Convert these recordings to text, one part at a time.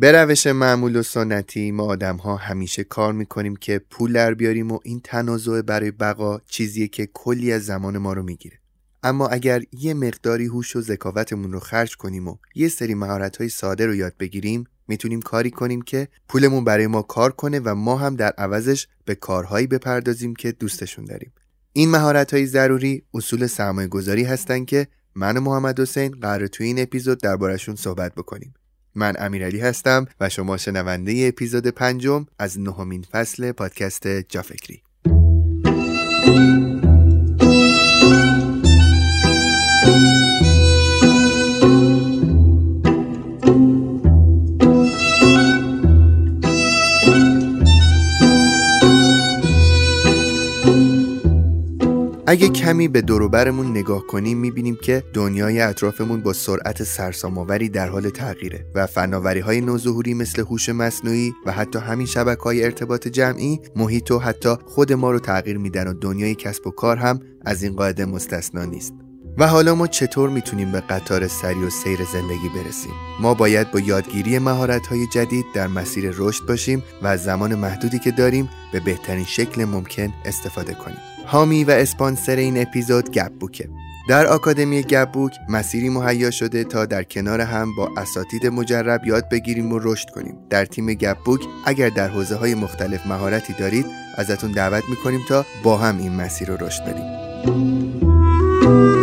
به روش معمول و سنتی ما آدم ها همیشه کار می‌کنیم که پول در بیاریم و این تنازع برای بقا چیزیه که کلی از زمان ما رو می‌گیره. اما اگر یه مقداری هوش و ذکاوتمون رو خرج کنیم و یه سری مهارت های ساده رو یاد بگیریم می‌تونیم کاری کنیم که پولمون برای ما کار کنه و ما هم در عوضش به کارهایی بپردازیم که دوستشون داریم. این مهارت های ضروری اصول سرمایه گذاری هستن که من و محمد حسین قرار توی این اپیزود دربارشون صحبت بکنیم. من امیرعلی هستم و شما شنونده اپیزود پنجم از نهمین فصل پادکست جافکری. اگه کمی به دوروبرمون نگاه کنیم می‌بینیم که دنیای اطرافمون با سرعت سرسام‌آوری در حال تغییره و فناوری های نوظهوری مثل هوش مصنوعی و حتی همین شبکه های ارتباط جمعی محیط و حتی خود ما رو تغییر میدن و دنیای کسب و کار هم از این قاعده مستثنا نیست. و حالا ما چطور می‌تونیم به قطار سری و سیر زندگی برسیم؟ ما باید با یادگیری مهارت های جدید در مسیر رشد باشیم و از زمان محدودی که داریم به بهترین شکل ممکن استفاده کنیم. حامی و اسپانسر این اپیزود گپ بوکه. در آکادمی گپ بوک مسیری مهیا شده تا در کنار هم با اساتید مجرب یاد بگیریم و رشد کنیم. در تیم گپ بوک اگر در حوزه های مختلف مهارتی دارید ازتون دعوت می‌کنیم تا با هم این مسیر رو رشد بدیم.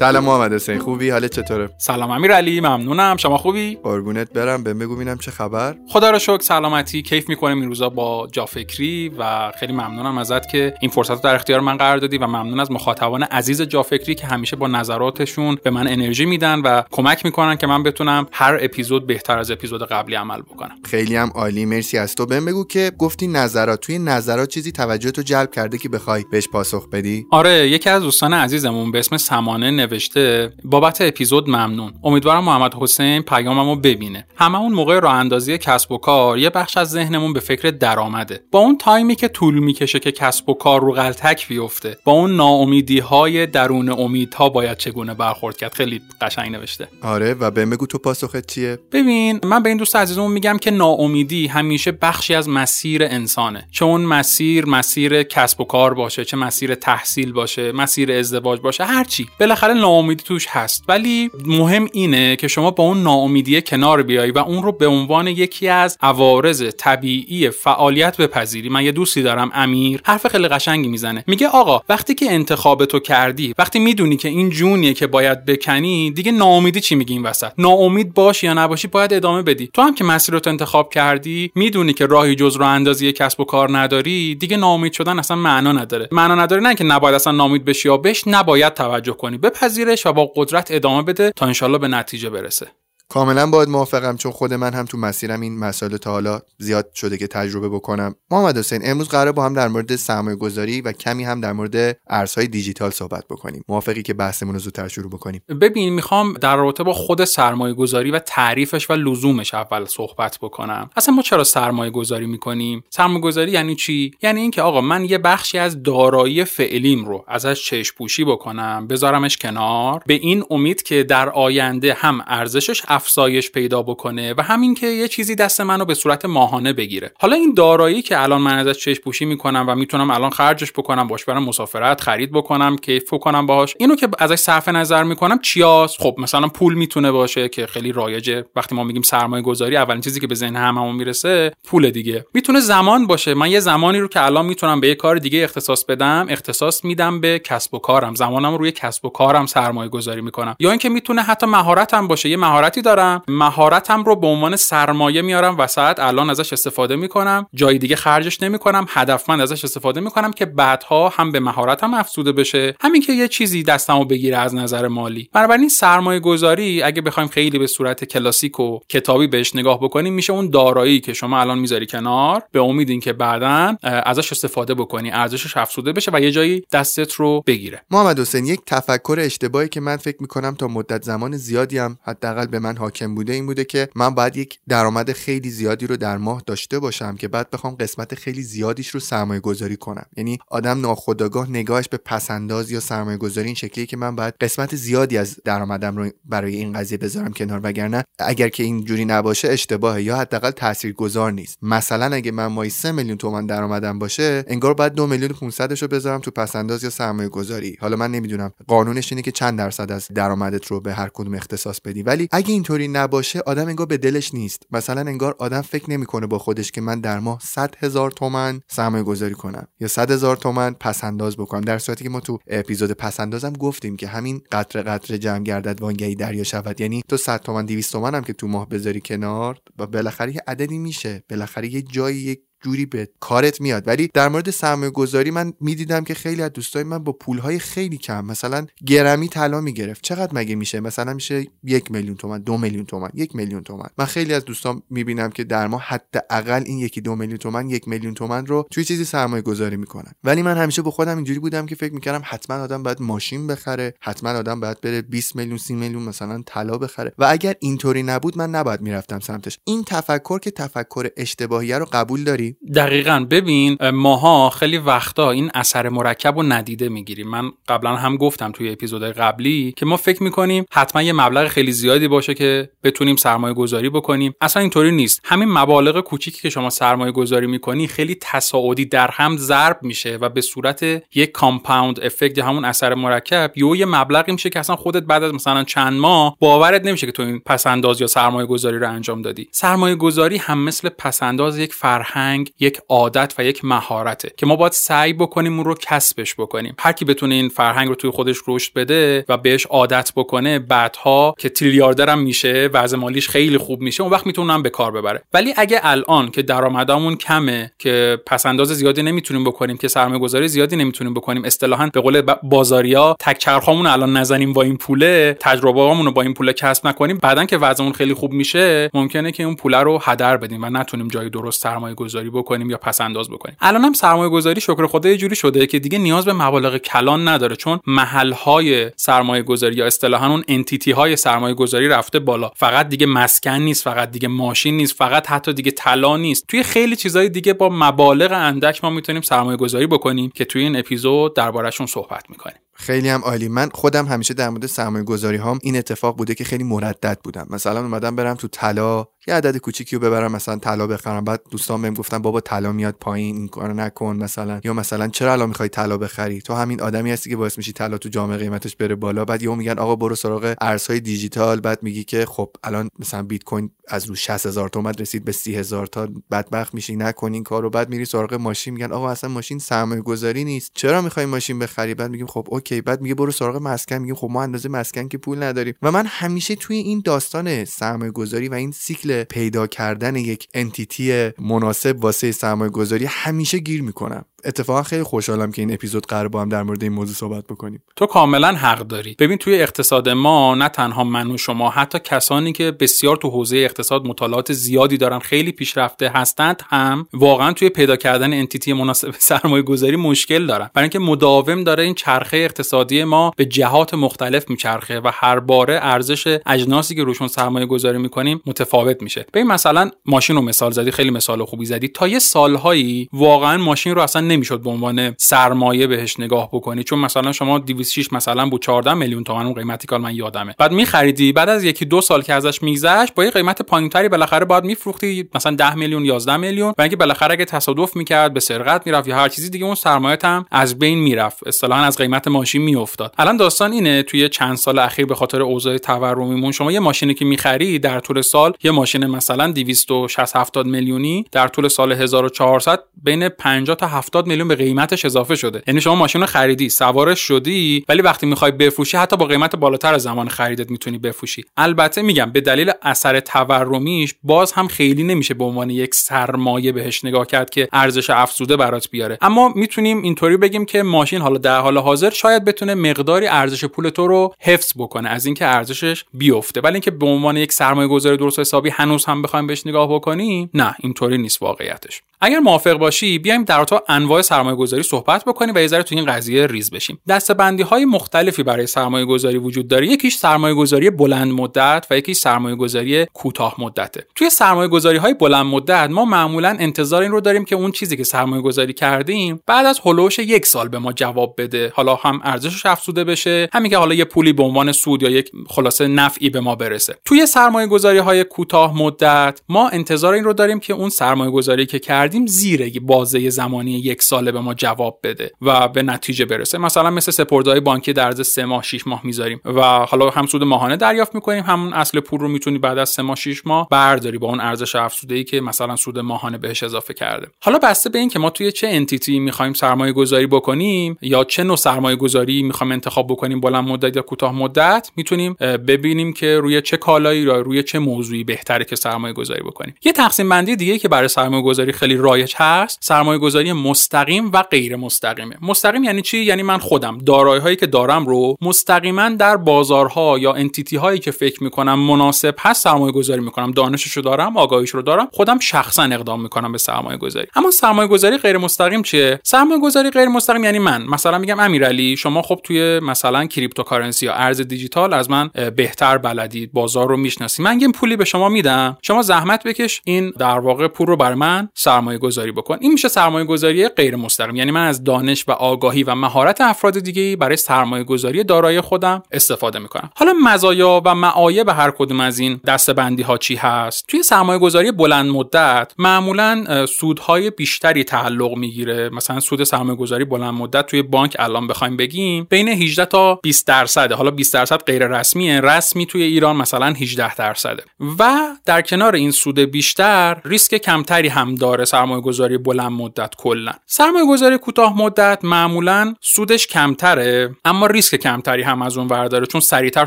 سلام محمد حسین خوبی؟ حالت چطوره؟ سلام امیر علی ممنونم. شما خوبی؟ قربونت برم به بگو ببینم چه خبر. خدا رو شکر سلامتی. کیف می‌کنیم این روزا با جافکری و خیلی ممنونم ازت که این فرصت رو در اختیار من قرار دادی و ممنون از مخاطبان عزیز جافکری که همیشه با نظراتشون به من انرژی میدن و کمک می‌کنن که من بتونم هر اپیزود بهتر از اپیزود قبلی عمل بکنم. خیلی هم عالی مرسی از تو. بهم بگو که گفتی نظرات توی نظرات چیزی توجه تو جلب کرده که بخوای بهش پاسخ بدی؟ آره یکی از دوستان عزیزمون به اسم سمانه نوشته بابت اپیزود ممنون. امیدوارم محمد حسین پیاممو ببینه. هممون موقع راه اندازی کسب و کار یه بخش از ذهنمون به فکر درآمده. با اون تایمی که طول می‌کشه که کسب و کار رو غلطک بیفته با اون ناامیدی های درون امیدها باید چگونه برخورد کرد؟ خیلی قشنگ نوشته. آره و به بگو تو پاسخت چیه؟ ببین من به این دوست عزیزمون میگم که ناامیدی همیشه بخشی از مسیر انسانه. چه اون مسیر مسیر کسب و کار باشه چه مسیر تحصیل باشه مسیر ازدواج باشه هرچی بالاخره ناامیدی توش هست. ولی مهم اینه که شما با اون ناامیدی کنار بیای و اون رو به عنوان یکی از عوارض طبیعی فعالیت بپذیری. من یه دوستی دارم امیر. حرف خیلی قشنگی می‌زنه. میگه آقا وقتی که انتخاب تو کردی وقتی می‌دونی که این جونیه که باید بکنی دیگه ناامیدی چی میگی این وسط؟ ناامید باشی یا نباشی باید ادامه بدی. تو هم که مسیر رو انتخاب کردی می‌دونی که راهی جز رو اندازی کسب و کار نداری دیگه ناامید شدن اصلا معنا نداره. معنا نداره نه که نباید اصلا ناامید بشی یا بهش نباید توجه کنی. بپذیرش و با قدرت ادامه بده تا انشالله به نتیجه برسه. کاملا باید موافقم چون خود من هم تو مسیرم این مسائل تا حالا زیاد شده که تجربه بکنم. محمد حسین امروز قرار با هم در مورد سرمایه گذاری و کمی هم در مورد ارزهای دیجیتال صحبت بکنیم. موافقی که بحثمون رو زودتر شروع بکنیم. ببین می‌خوام در رابطه با خود سرمایه گذاری و تعریفش و لزومش اول صحبت بکنم. اصلا ما چرا سرمایه گذاری می‌کنیم؟ سرمایه گذاری یعنی چی؟ یعنی اینکه آقا من یه بخشی از دارایی فعلیم رو ازش چشم پوشی بکنم بذارمش کنار. به این امید که در آینده هم ارزشش افزایش پیدا بکنه و همین که یه چیزی دست منو به صورت ماهانه بگیره. حالا این دارایی که الان من ازش چشم پوشی می‌کنم و می‌تونم الان خرجش بکنم باش برم مسافرت خرید بکنم کیف بکنم باهاش اینو که ازش صرف نظر می‌کنم چیاست؟ خب مثلا پول می‌تونه باشه که خیلی رایجه وقتی ما میگیم سرمایه گذاری اولین چیزی که به ذهن هممون می‌رسه پول دیگه. می‌تونه زمان باشه. من یه زمانی رو که الان می‌تونم به یه کار دیگه اختصاص بدم اختصاص میدم به کسب و کارم. زمانم روی کسب و کارم سرمایه گذاری می‌کنم. یا اینکه می‌تونه حتی مهارتم باشه. یه مهارتی دارم مهارتم رو به عنوان سرمایه میارم وسط الان ازش استفاده می‌کنم. جای دیگه خرجش نمی‌کنم هدفمند ازش استفاده می‌کنم که بعدها هم به مهارتم افزوده بشه. همین که یه چیزی دستمو بگیره از نظر مالی. بنابراین سرمایه گذاری اگه بخوایم خیلی به صورت کلاسیک و کتابی بهش نگاه بکنیم میشه اون دارایی که شما الان می‌ذاری کنار به امید اینکه بعدا ازش استفاده بکنی ارزشش افزوده بشه و یه جایی دستت رو بگیره. محمد حسین یک تفکر اشتباهی که من فکر می‌کنم تا مدت زمان زیادی هم حداقل به من حاکم بوده این بوده که من باید یک درآمد خیلی زیادی رو در ماه داشته باشم که بعد بخوام قسمت خیلی زیادیش رو سرمایه گذاری کنم. یعنی آدم ناخودآگاه نگاهش به پسنداز یا سرمایه گذاری این شکلیه که من باید قسمت زیادی از درآمدم رو برای این قضیه بذارم کنار وگرنه اگر که اینجوری نباشه اشتباهه یا حداقل تاثیرگذار نیست. مثلا اگه من ماهی 3 میلیون تومان درآمدم باشه انگار باید 2 میلیون 500 رو بذارم تو پسنداز یا سرمایه گذاری حالا من نمی‌دونم قانونش اینه که چند درصد از درآمدت رو به هر کدوم اختصاص بدی. ولی اگه اینطوری نباشه آدم انگار به دلش نیست. مثلا انگار آدم فکر نمی‌کنه با خودش که من در ماه 100 هزار تومن سرمایه گذاری کنم یا 100 هزار تومن پس انداز بکنم. در صورتی که ما تو اپیزود پس اندازم گفتیم که همین قطره قطره جمع گردد وانگهی دریا شود. یعنی تو 100 تومن 200 تومن هم که تو ماه بذاری کنار و بالاخره یه عددی میشه. بالاخره یه جایی یک جوری به کارت میاد. ولی در مورد سرمایه گذاری من می‌دیدم که خیلی از دوستای من با پولهای خیلی کم مثلا گرمی طلا می‌گرفت. چقدر مگه میشه؟ مثلا میشه یک میلیون تومن دو میلیون تومن یک میلیون تومن من خیلی از دوستان می‌بینم که در ما حداقل این یکی دو میلیون تومن یک میلیون تومن رو توی چیزی سرمایه گذاری می‌کنن. ولی من همیشه با خودم اینجوری بودم که فکر می‌کردم حتما آدم باید ماشین بخره حتما آدم باید بره 20 میلیون 30 میلیون مثلا طلا بخره. و اگر اینطوری نبود من نباید می‌رفتم سمتش. این تفکر که تفکر اشتباهیه رو قبول داری؟ دقیقا. ببین ماها خیلی وقتا این اثر مرکب رو ندیده می‌گیریم. من قبلا هم گفتم توی اپیزود قبلی که ما فکر می‌کنیم حتما یه مبلغ خیلی زیادی باشه که بتونیم سرمایه گذاری بکنیم. اصلا اینطوری نیست. همین مبالغ کوچیکی که شما سرمایه گذاری می‌کنی خیلی تصاعدی در هم ضرب میشه و به صورت یک کامپاوند افکت همون اثر مرکب یو یه مبلغی میشه که اصلا خودت بعد از مثلا چند ماه باورت نمیشه که تو این پسنداز یا سرمایه گذاری رو انجام دادی. سرمایه گذاری هم مثل پسنداز یک فرهنگ یک عادت و یک مهارته که ما باید سعی بکنیم اون رو کسبش بکنیم. هر کی بتونه این فرهنگ رو توی خودش رشد بده و بهش عادت بکنه بعدها که تریلیاردر هم میشه وضع مالیش خیلی خوب میشه اون وقت می‌تونه به کار ببره. ولی اگه الان که درآمدمون کمه که پسنداز زیادی نمی‌تونیم بکنیم که سرمایه گذاری زیادی نمی‌تونیم بکنیم اصطلاحا به قول بازاریا تک چرخامون الان نزنیم با این پوله تجربه رو با این پوله کسب نکنیم بعدا که وضعمون خیلی خوب میشه ممکنه که اون پوله رو هدر بدیم و نتونیم جای درست سرمایه گذاری بکنیم یا پس انداز بکنیم. الان هم سرمایه گذاری شکر خدا یه جوری شده که دیگه نیاز به مبالغ کلان نداره چون محل های سرمایه گذاری یا اصطلاحا اون انتیتی های سرمایه گذاری رفته بالا. فقط دیگه مسکن نیست فقط دیگه ماشین نیست فقط حتی دیگه طلا نیست. توی خیلی چیزهای دیگه با مبالغ اندک ما می‌تونیم سرمایه گذاری بکنیم که توی این اپیزود دربارهشون صحبت می‌کنیم. خیلی هم عالی. من خودم همیشه در مورد سرمایه گذاری هام این اتفاق بوده که خیلی مردد بودم. مثلا اومدم برم تو طلا یه عدد کوچیکی رو ببرم مثلا طلا بخرم. بعد دوستان بهم گفتن بابا طلا میاد پایین این کارو نکن. مثلا. یا مثلا چرا الان می‌خوای طلا بخری؟ تو همین آدمی هستی که باعث میشی طلا تو جامعه قیمتش بره بالا. بعد یهو میگن آقا برو سراغ ارزهای دیجیتال. بعد میگی که خب الان مثلا بیت کوین از رو 60 هزار تومن رسید به 30 هزار تا بدبخت میشی نکن این کارو. بعد میری سراغ ماشین میگن آقا اصلا ماشین سرمایه گذاری نیست. چرا می‌خوای ماشین بخری؟ بعد میگیم خب OK. بعد میگه برو سراغ مسکن میگیم خب ما اندازه مسکن که پول نداریم. و من همیشه توی این داستان سرمایه گذاری و این سیکل پیدا کردن یک entity مناسب واسه سرمایه گذاری همیشه گیر می‌کنم. اتفاقا خیلی خوشحالم که این اپیزود قرار با هم در مورد این موضوع صحبت بکنیم. تو کاملا حق داری. ببین توی اقتصاد ما نه تنها من و شما حتی کسانی که بسیار تو حوزه اقتصاد مطالعات زیادی دارن خیلی پیشرفته هستند هم واقعا توی پیدا کردن انتیتی مناسب سرمایه گذاری مشکل دارن. برای اینکه مداوم داره این چرخه اقتصادی ما به جهات مختلف میچرخه و هر باره ارزش اجناسی که روشون سرمایه گذاری می‌کنیم متفاوت میشه. ببین مثلا ماشین رو مثال زدی خیلی مثال خوبی زدی. تا یه سالهایی واقعا ماشین رو اصلا نمی‌شد به عنوان سرمایه بهش نگاه بکنی. چون مثلا شما 206 مثلا بود 14 میلیون تومن اون قیمتی که من یادمه. بعد میخریدی بعد از یکی دو سال که ازش میگذشت با یه قیمت پایینتری بالاخره باید میفروختی مثلا 10 میلیون 11 میلیون. و اینکه بالاخره اگه تصادف می‌کرد به سرقت می‌رفت یا هر چیزی دیگه اون سرمایه هم از بین می‌رفت. اصطلاحا از قیمت ماشین میافتاد. الان داستان اینه توی چند سال اخیر به خاطر اوضاع تورمیمون شما یه ماشینی که می‌خری در طول سال یه ماشین مثلا 260 70 میلیونی در طول سال 1400 بین 50 تا 70 میلیون به قیمتش اضافه شده. یعنی شما ماشین رو خریدی سوارش شدی ولی وقتی می‌خوای بفروشی حتی با قیمت بالاتر از زمان خریدت می‌تونی بفروشی. البته میگم به دلیل اثر تورمیش باز هم خیلی نمیشه به عنوان یک سرمایه بهش نگاه کرد که ارزش افزوده برات بیاره. اما می‌تونیم اینطوری بگیم که ماشین حالا در حال حاضر شاید بتونه مقداری ارزش پول تو رو حفظ بکنه از اینکه ارزشش بیفته. ولی اینکه به عنوان یک سرمایه گذاری درست حسابی هنوز هم بخوایم بهش نگاه بکنیم نه اینطوری نیست واقعیتش. اگر موافق باشی بیایم در رابطه انواع سرمایه گذاری صحبت بکنیم و یه ذره تو این قضیه ریز بشیم. دستبندی های مختلفی برای سرمایه گذاری وجود داره. یکیش سرمایه گذاری بلند مدت و یکیش سرمایه گذاری کوتاه مدته. توی سرمایه گذاری های بلند مدت ما معمولا انتظار این رو داریم که اون چیزی که سرمایه گذاری کردیم بعد از هلوش یک سال به ما جواب بده. حالا هم ارزشش افزوده بشه همین که حالا یه پولی به عنوان سود یا یک خلاصه نفعی به ما برسه. توی سرمایه گذاری های کوتاه مدت ما انتظار این رو داریم که اون سرمایه گذاری که کردیم زیر بازه زمانی یک ساله به ما جواب بده و به نتیجه برسه. مثلا مثل سپردهای بانکی در عرض 3 ماه 6 ماه می‌ذاریم و حالا هم سود ماهانه دریافت می‌کنیم همون اصل پول رو می‌تونی بعد از 3 ماه 6 ماه برداری با اون ارزش افزوده ای که مثلا سود ماهانه بهش اضافه کرده. حالا بسته به این که ما توی چه انتیتی می‌خوایم سرمایه گذاری بکنیم یا چه نوع سرمایه گذاری می‌خوایم انتخاب بکنیم بلند مدت یا کوتاه مدت می‌تونیم ببینیم که روی چه کالایی یا روی چه موضوعی بهتره که سرمایه گذاری بکنیم. یه تقسیم بندی دیگه که برای سرمایه گذاری خیلی رایج هست سرمایه گذاری مستقیم و غیر مستقیمه. مستقیم یعنی چی؟ یعنی من خودم. دارایی هایی که دارم رو مستقیما در بازارها یا انتیتی هایی که فکر می‌کنم مناسب هست سرمایه گذاری می‌کنم. دانشش رو دارم آگاهیش رو دارم خودم شخصا اقدام می‌کنم به سرمایه گذاری اما سرمایه گذاری غیر مستقیم چیه؟ سرمایه گذاری غیر مستقیم یعنی من. مثلا میگم امیرعلی شما خب توی مثلا cryptocurrency یا ارز دیجیتال از من بهتر بلدید بازار رو می‌شناسی. من یه پولی به شما میدم. شما زحمت بکش این در واقع پول رو بر من سرمایه گذاری بکن. این میشه سرمایه گذاری غیر مستقیم. یعنی من از دانش و آگاهی و مهارت افراد دیگه برای سرمایه گذاری دارای خودم استفاده می‌کنم. حالا مزایا و معایب هر کدوم از این دستبندی ها چی هست؟ توی سرمایه گذاری بلند مدت معمولا سودهای بیشتری تعلق می‌گیره. مثلا سود سرمایه گذاری بلند مدت توی بانک الان بخوایم بگیم بین 18 تا 20 درصده. حالا 20 درصد غیر رسمیه. رسمی توی ایران مثلا 18 درصده. و در کنار این سود بیشتر ریسک کمتری هم داره سرمایه گذاری بلند مدت کلا. سرمایه گذاری کوتاه مدت معمولا سودش کمتره اما ریسک کمتری هم از اون ور داره چون سریعتر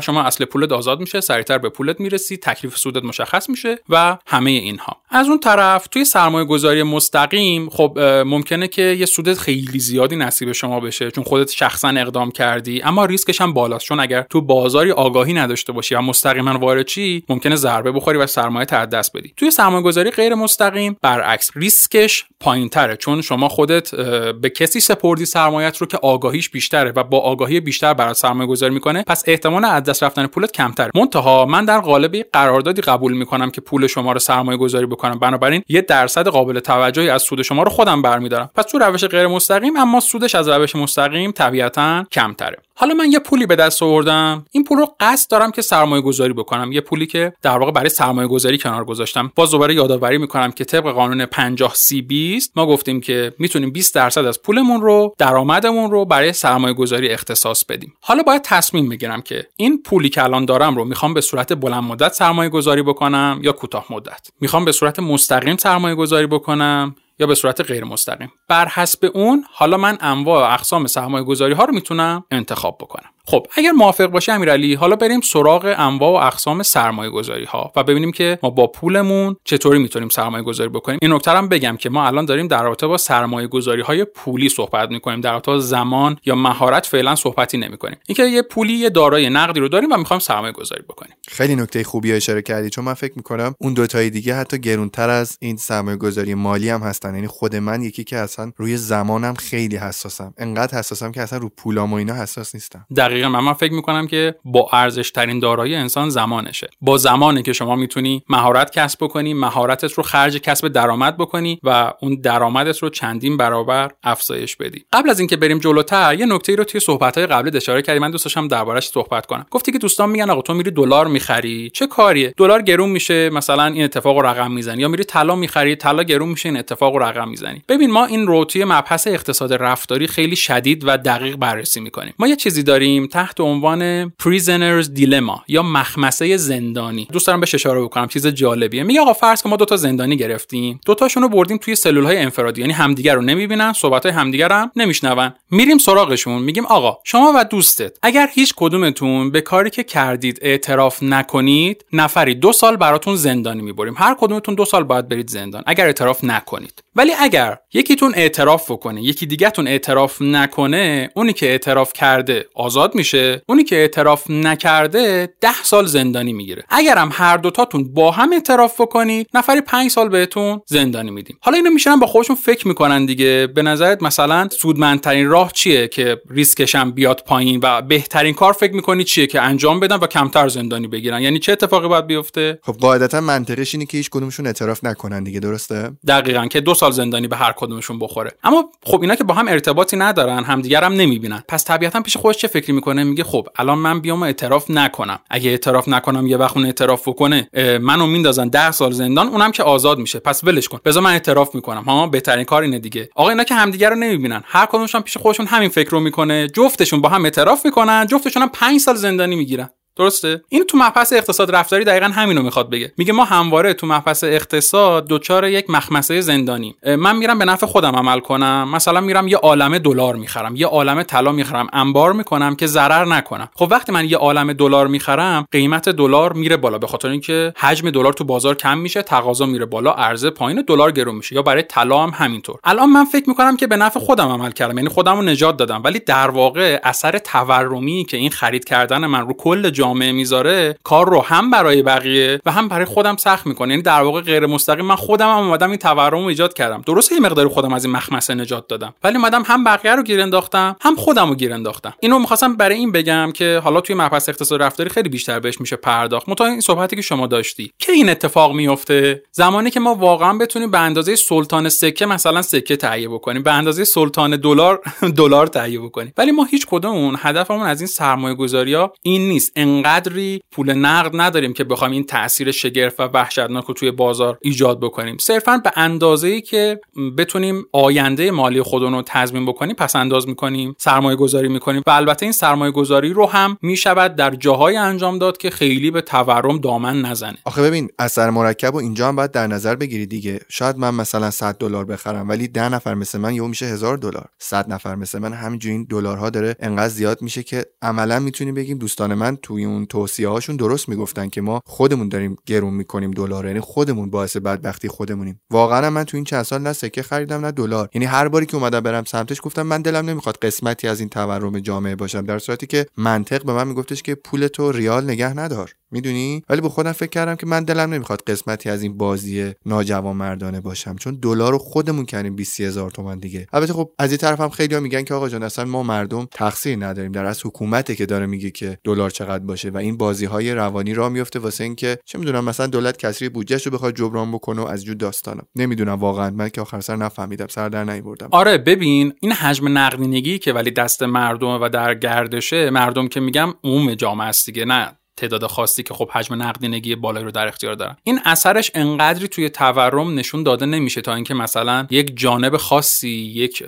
شما اصل پولت آزاد میشه سریعتر به پولت می‌رسی تکلیف سودت مشخص میشه و همه اینها. از اون طرف توی سرمایه گذاری مستقیم خب ممکنه که یه سود خیلی زیادی نصیب شما بشه چون خودت شخصا اقدام کردی اما ریسکش هم بالاست چون اگر تو بازاری آگاهی نداشته باشی و مستقیما وارد چی ممکنه ضربه بخوری و سرمایه از دست بدی. توی سرمایه گذاری غیر مستقیم برعکس ریسکش پایین تره چون شما خودت به کسی سپردی سرمایت رو که آگاهیش بیشتره و با آگاهی بیشتر برات سرمایه گذاری می‌کنه پس احتمال از دست رفتن پولت کمتره. منتها من در قالب قراردادی قبول می‌کنم که پول شما رو سرمایه گذاری بکنم. بنابراین یه درصد قابل توجهی از سود شما رو خودم برمیدارم. پس تو روش غیر مستقیم اما سودش از روش مستقیم طبیعتا کمتره. حالا من یه پولی به دست آوردم. این پول رو قصد دارم که سرمایه گذاری بکنم. یه پولی که در واقع برای سرمایه گذاری کنار گذاشتم. باز دوباره یادآوری می‌کنم که طبق قانون 50 سی 20 ما گفتیم که می‌تونیم 20 درصد از پولمون رو درآمدمون رو برای سرمایه گذاری اختصاص بدیم. حالا باید تصمیم بگیرم که این پولی که الان دارم رو می‌خوام به صورت بلند مدت سرمایه گذاری بکنم یا کوتاه مدت؟ می‌خوام به صورت مستقیم سرمایه گذاری بکنم یا به صورت غیر مستقیم. بر حسب اون حالا من انواع اقسام سرمایه گذاری ها رو می‌تونم انتخاب بکنم. خب اگر موافق باشه امیرعلی حالا بریم سراغ انواع و اقسام سرمایه گذاری ها و ببینیم که ما با پولمون چطوری می‌تونیم سرمایه گذاری بکنیم. این نکته هم بگم که ما الان داریم در رابطه با سرمایه گذاری های پولی صحبت می‌کنیم. در رابطه با زمان یا مهارت فعلا صحبتی نمی‌کنیم. اینکه یه پولی یه دارای نقدی رو داریم و می‌خوایم سرمایه گذاری بکنیم. خیلی نکته خوبی اشاره کردی. چون من فکر می‌کنم اون دو تای دیگه حتی گرونتر از این سرمایه گذاری مالی هم هستن. یعنی خود من یکی که اصلا روی زمانم خیلی حساسم. انقدر حساسم که اصلا رو پولام و اینا حساس نیستم. دقیقا من, من فکر می‌کنم که با ارزش ترین دارایی انسان زمانشه. با زمانی که شما می‌تونی مهارت کسب بکنی مهارتت رو خرج کسب درآمد بکنی و اون درآمدت رو چندین برابر افزایش بدی. قبل از اینکه بریم جلوتر یه نکته رو توی صحبت های قبل اشاره کردی. من دوست داشتم دربارش صحبت کنم. گفتی که دوستان میگن آقا تو میری دلار می‌خری. چه کاریه؟ دلار گرون میشه مثلا این اتفاق رقم می‌زنی. یا میری طلا می‌خری طلا گرون میشه این اتفاق رقم می‌زنی. ببین ما این رو توی مبحث اقتصاد رفتاری خیلی شدید و دقیق بررسی می‌کنیم. ما یه چیزی داریم تحت عنوان prisoners dilemma یا مخمسه زندانی. دوست دارم بهش اشاره بکنم چیز جالبیه. میگه آقا فرض که ما دو تا زندانی گرفتیم. دو تاشون رو بردیم توی سلول های انفرادی یعنی همدیگر رو نمی‌بینن صحبت های همدیگر هم نمیشنون. میریم سراغشون میگیم آقا شما و دوستت اگر هیچ کدومتون به کاری که کردید اعتراف نکنید نفری دو سال براتون زندانی می‌بریم. هر کدومتون دو سال باید برید زندان اگر اعتراف نکنید. ولی اگر یکیتون اعتراف بکنه یکی دیگهتون اعتراف نکنه اونی که اعتراف کرده آزاد آزاد میشه. اونی که اعتراف نکرده ده سال زندانی می‌گیره. اگرم هر دوتاتون با هم اعتراف بکنید نفری پنج سال بهتون زندانی میدیم. حالا اینو میشنن با خودشون فکر می‌کنن دیگه. به نظرت مثلا سودمندترین راه چیه که ریسکشم بیاد پایین و بهترین کار فکر می‌کنی چیه که انجام بدن و کمتر زندانی بگیرن؟ یعنی چه اتفاقی باید بیفته؟ خب قاعدتا منطقش اینه که هیچ کدومشون اعتراف نکنن دیگه درسته؟ دقیقا که دو سال زندانی به هر کدومشون بخوره. اما خب اینا که با هم ارتباطی ندارن همدیگر هم نمی‌بینن. پس طبیعتا پیش خودش چه فکری می‌کنه میگه خب الان من بیام اعتراف نکنم. اگه اعتراف نکنم یه وقت اون اعتراف بکنه منو میندازن. ده سال زندان اونم که آزاد میشه. پس ولش کن. بذار من اعتراف می‌کنم. ها بهترین کار اینه دیگه. آقا اینا که همدیگه رو نمی‌بینن. هر کدومشون پیش خودشون همین فکر رو می‌کنه. جفتشون با هم اعتراف می‌کنن. جفتشون هم 5 سال زندانی می‌گیرن. درسته؟ این تو مبحث اقتصاد رفتاری دقیقا همینو می‌خواد بگه. میگه ما همواره تو مبحث اقتصاد دچار یک مخمسه زندانی. من میرم به نفع خودم عمل کنم. مثلا میرم یه عالمه دلار می‌خرم یه عالمه طلا می‌خرم انبار می‌کنم که ضرر نکنم. خب وقتی من یه عالمه دلار می‌خرم قیمت دلار میره بالا به خاطر اینکه حجم دلار تو بازار کم میشه تقاضا میره بالا عرضه پایین دلار گرون میشه. یا برای طلا هم همینطور. الان من فکر می‌کنم که به نفع خودم عمل کردم یعنی خودم رو نجات دادم. ولی در واقع اثر تورمی که این خرید کردن من رو کل جامعه می‌ذاره کار رو هم برای بقیه و هم برای خودم سخت می‌کنه. یعنی در واقع غیر مستقیم من خودم هم اومدم این تورم رو ایجاد کردم. درسته یه مقدار خودم از این مخمسه نجات دادم ولی اومدم هم بقیه رو گیر انداختم هم خودم رو گیر انداختم. اینو می‌خواستم برای این بگم که حالا توی مبحث اقتصاد رفتاری خیلی بیشتر بهش میشه پرداخت. متا این صحبتی که شما داشتی که این اتفاق میفته زمانی که ما واقعا بتونیم به اندازه سلطان سکه مثلا سکه تهیه بکنیم به اندازه سلطان دلار دلار تهیه بکنیم. ولی ما هیچ کدوم هدفمون از این سرمایه گذاری ها این نیست. انقدری پول نقد نداریم که بخوایم این تاثیر شگرف و وحشتناک رو توی بازار ایجاد بکنیم. صرفا به اندازه ای که بتونیم آینده مالی خودمون تضمین بکنیم پس انداز می‌کنیم سرمایه گذاری می‌کنیم و البته این سرمایه گذاری رو هم می‌شود در جاهای انجام داد که خیلی به تورم دامن نزنه. آخه ببین اثر مرکب و اینجا هم باید در نظر بگیری دیگه. شاید من مثلا 100 دلار بخرم ولی 10 نفر مثل من یهو میشه هزار دلار. 100 نفر مثل من همینجوری این دلارها داره انقدر زیاد میشه که عملا می‌تونیم بگیم دوستان من توی اون توصیه هاشون درست می‌گفتن که ما خودمون داریم گرون می‌کنیم دلار. یعنی خودمون باعث بدبختی خودمونیم. واقعا من تو این چند سال نه سکه خریدم نه دلار. یعنی هر باری که اومدم برم سمتش گفتم من دلم نمی‌خواد قسمتی از این تورم جامعه باشم در صورتی که منطق به من میگفتش که پول تو ریال نگه ندار. می‌دونی؟ ولی به خودم فکر کردم که من دلم نمی‌خواد قسمتی از این بازی ناجوان مردانه باشم چون دلار رو خودمون کردیم 20 هزار تومن دیگه. البته خب از این طرف هم خیلی میگن که آقا جان اصلا ما مردم تقصیر نداریم. در از حکومته که داره میگه که دلار چقدر باشه و این بازی های روانی را میفته واسه اینکه چه می‌دونم مثلا دولت کسری بودجهش رو بخواد جبران بکنه و از جو داستانا نمی‌دونم واقعا. من که آخر سر نفهمیدم سر در نیوردم آره ببین این حجم نقدینگی که ولی دست مردم و در گردشه مردم که میگم عموم جامعه است دیگه نه. تعداد خاصی که خب حجم نقدینگی بالایی رو در اختیار دارن. این اثرش انقدری توی تورم نشون داده نمیشه تا اینکه مثلا یک جانب خاصی یک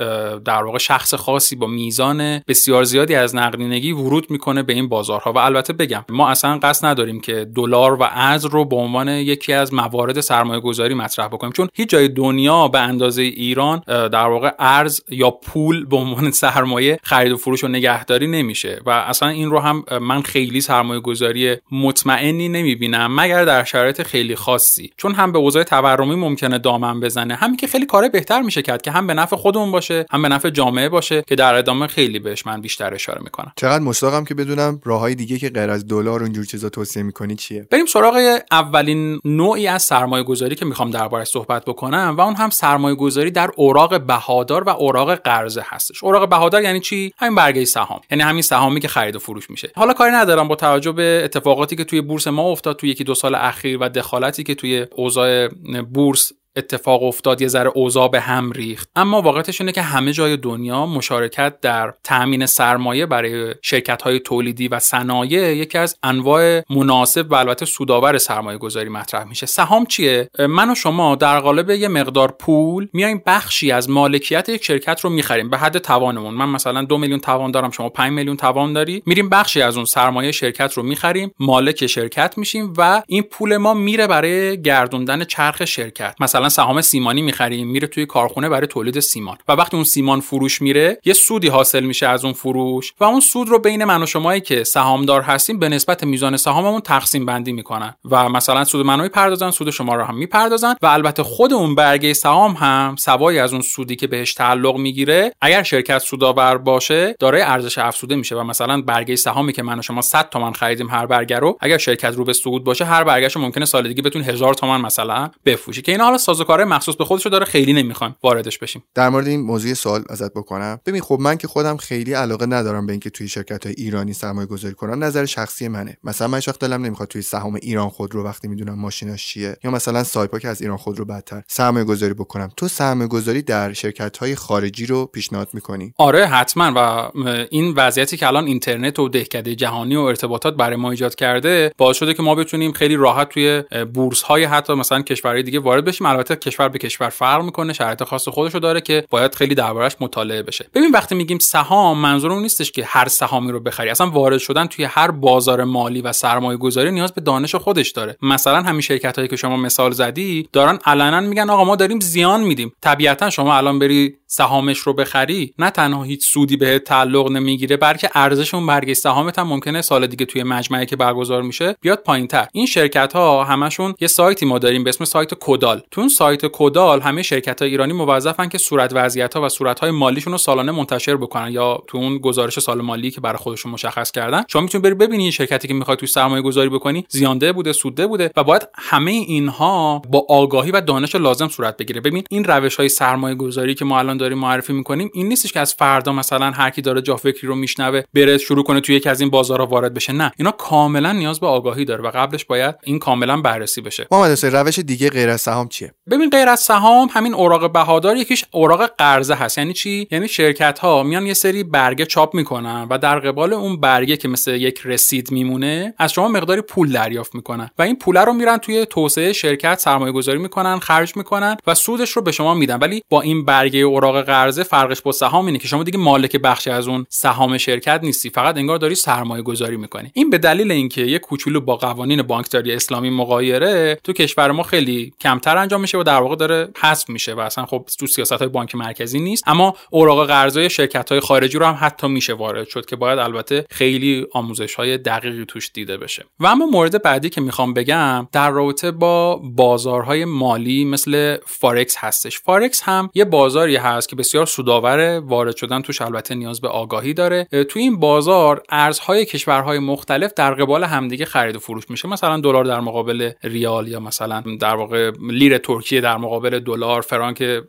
در واقع شخص خاصی با میزان بسیار زیادی از نقدینگی ورود می‌کنه به این بازارها. و البته بگم ما اصلا قصد نداریم که دلار و ارز رو به عنوان یکی از موارد سرمایه گذاری مطرح بکنیم. چون هیچ جای دنیا به اندازه ایران در واقع ارز یا پول به عنوان سرمایه خرید و فروش و نگهداری نمیشه. و اصلا این رو هم من خیلی سرمایه گذاری مطمئنی نمی‌بینم مگر در شرایط خیلی خاصی. چون هم به اوضاع تورمی ممکنه دامن بزنه. همین که خیلی کار بهتر میشه کرد که هم به نفع خودمون باشه هم به نفع جامعه باشه که در ادامه خیلی بهش من بیشتر اشاره می‌کنم. چقدر مشتاقم که بدونم راههای دیگه که غیر از دلار اونجور چیزا توصیه می‌کنی چیه؟ بریم سراغ اولین نوعی از سرمایه گذاری که می‌خوام دربارش صحبت بکنم و اون هم سرمایه گذاری در اوراق بهادار و اوراق قرضه هستش. اوراق بهادار یعنی چی؟ همین برگه سهام. یعنی همین سهامی که خرید و فروش میشه. حالا کاری ندارم با توجه به اتفاقاتی که توی بورس ما افتاد توی یکی دو سال اخیر و دخالتی که توی اوضاع بورس اتفاق افتاد یه ذره اوضاع به هم ریخت. اما واقعیتش اینه که همه جای دنیا مشارکت در تامین سرمایه برای شرکت های تولیدی و صنایع یکی از انواع مناسب و البته سودآور سرمایه گذاری مطرح میشه. سهام چیه؟ من و شما در قالب یه مقدار پول میایم بخشی از مالکیت یک شرکت رو می‌خریم. به حد توانمون. من مثلا دو میلیون توان دارم شما 5 میلیون توان داری. میریم بخشی از اون سرمایه شرکت رو می‌خریم مالک شرکت میشیم و این پول ما میره برای گردوندن چرخ شرکت. مثلا سهام سیمانی می‌خریم میره توی کارخونه برای تولید سیمان. و وقتی اون سیمان فروش میره یه سودی حاصل میشه از اون فروش. و اون سود رو بین من و شمایی که سهامدار هستیم به نسبت میزان سهاممون تقسیم بندی می‌کنن. و مثلا سود منو می‌پردازن سود شما رو هم می‌پردازن. و البته خود اون برگه سهام هم سوای از اون سودی که بهش تعلق می‌گیره اگر شرکت سودآور باشه دارای ارزش افزوده میشه. و مثلا برگه سهامی که من و شما 100 تومن خریدیم هر برگه رو اگر شرکت رو به سود باشه هر برگهش ممکنه سال دیگه بتون هزار تومن مثلا بفروشی. که اینا حالا سازوکاره مخصوص به خودشو داره خیلی نمی‌خوان واردش بشیم. در مورد این موضوع سوال ازت بکنم. ببین خب من که خودم خیلی علاقه ندارم به اینکه توی شرکت های ایرانی سرمایه گذاری کنم نظر شخصی منه. مثلا من وقت دلم نمی‌خواد توی سهام ایران خودرو وقتی می‌دونم ماشیناش چیه یا مثلا سایپا که از ایران خودرو بدتر سرمایه گذاری بکنم. تو سرمایه گذاری در شرکت های خارجی رو پیشنهاد می‌کنی؟ آره حتما. و این وضعیتی که الان اینترنت و دهکده جهانی و ارتباطات برای ما ایجاد کرده باعث شده که ما بتونیم خیلی راحت توی بورس های حتی مثلا کشورهای دیگه وارد بشیم. البته کشور به کشور فرق می‌کنه شرایط خاص خودشو داره که باید خیلی دربارش مطالعه بشه. ببین وقتی میگیم سهام منظورمون نیستش که هر سهامی رو بخری. اصلا وارد شدن توی هر بازار مالی و سرمایه گذاری نیاز به دانش خودش داره. مثلا همین شرکت هایی که شما مثال زدی دارن علنا میگن آقا ما داریم زیان میدیم. طبیعتا شما الان بری سهامش رو بخری نه تنها هیچ سودی به تعلق نمی‌گیره بلکه ارزش اون برگه سهامت هم ممکنه سال دیگه توی مجمعی که برگزار میشه بیاد پایینتر. این شرکت ها همشون یه سایتی ما داریم به اسم سایت کدال تو اون سایت کدال همه شرکت های ایرانی موظفن که صورت وضعیت ها و صورت های مالیشون رو سالانه منتشر بکنن یا تو اون گزارش سال مالی که برای خودشون مشخص کردن. شما می‌تونید بری ببینید شرکتی که می‌خوای توی سرمایه گذاری بکنی. زیانده بوده سوده بوده و باید همه اینها با آگاهی و دانش لازم صورت بگیره. ببین این روش های سرمایه گذاری که ما الان داریم معرفی می‌کنیم این نیستش که از فردا مثلا هر کی داره جا فکری رو میشنوه بره شروع کنه توی یکی از این بازارها وارد بشه. نه اینا کاملا نیاز به آگاهی داره و قبلش باید این کاملا بررسی بشه. محمد روش دیگه غیر از سهام چیه؟ ببین غیر از سهام همین اوراق بهادار یکیش اوراق قرضه هست. یعنی چی؟ یعنی شرکت ها میان یه سری برگه چاپ می‌کنن و در قبال اون برگه که مثل یک رسید میمونه از شما مقداری پول دریافت می‌کنن و این پول رو میرن توی توسعه شرکت سرمایه گذاری می‌کنن خرج می‌کنن و سودش رو به شما میدن. ولی با این برگه اوراق قرضه فرقش با سهام اینه که شما دیگه مالک بخشی از اون سهام شرکت نیستی فقط انگار داری سرمایه گذاری می‌کنی. این به دلیل اینکه یه کوچولو با قوانین بانکداری اسلامی مغایره تو کشور ما خیلی کمتر انجام میشه و در واقع داره حذف میشه و اصلا خب تو سیاست های بانک مرکزی نیست. اما اوراق قرضه شرکت های خارجی رو هم حتی میشه وارد شد که باید البته خیلی آموزش های دقیقی توش دیده بشه. و اما مورد بعدی که می‌خوام بگم در رابطه با بازارهای مالی مثل فارکس هستش. فارکس هم یه بازاری هست که بسیار سودآور وارد شدن توش البته نیاز به آگاهی داره. تو این بازار ارزهای کشورهای مختلف در قبال همدیگه خرید و فروش میشه. مثلا دلار در مقابل ریال یا مثلا در واقع لیر ترکیه در مقابل دلار فرانک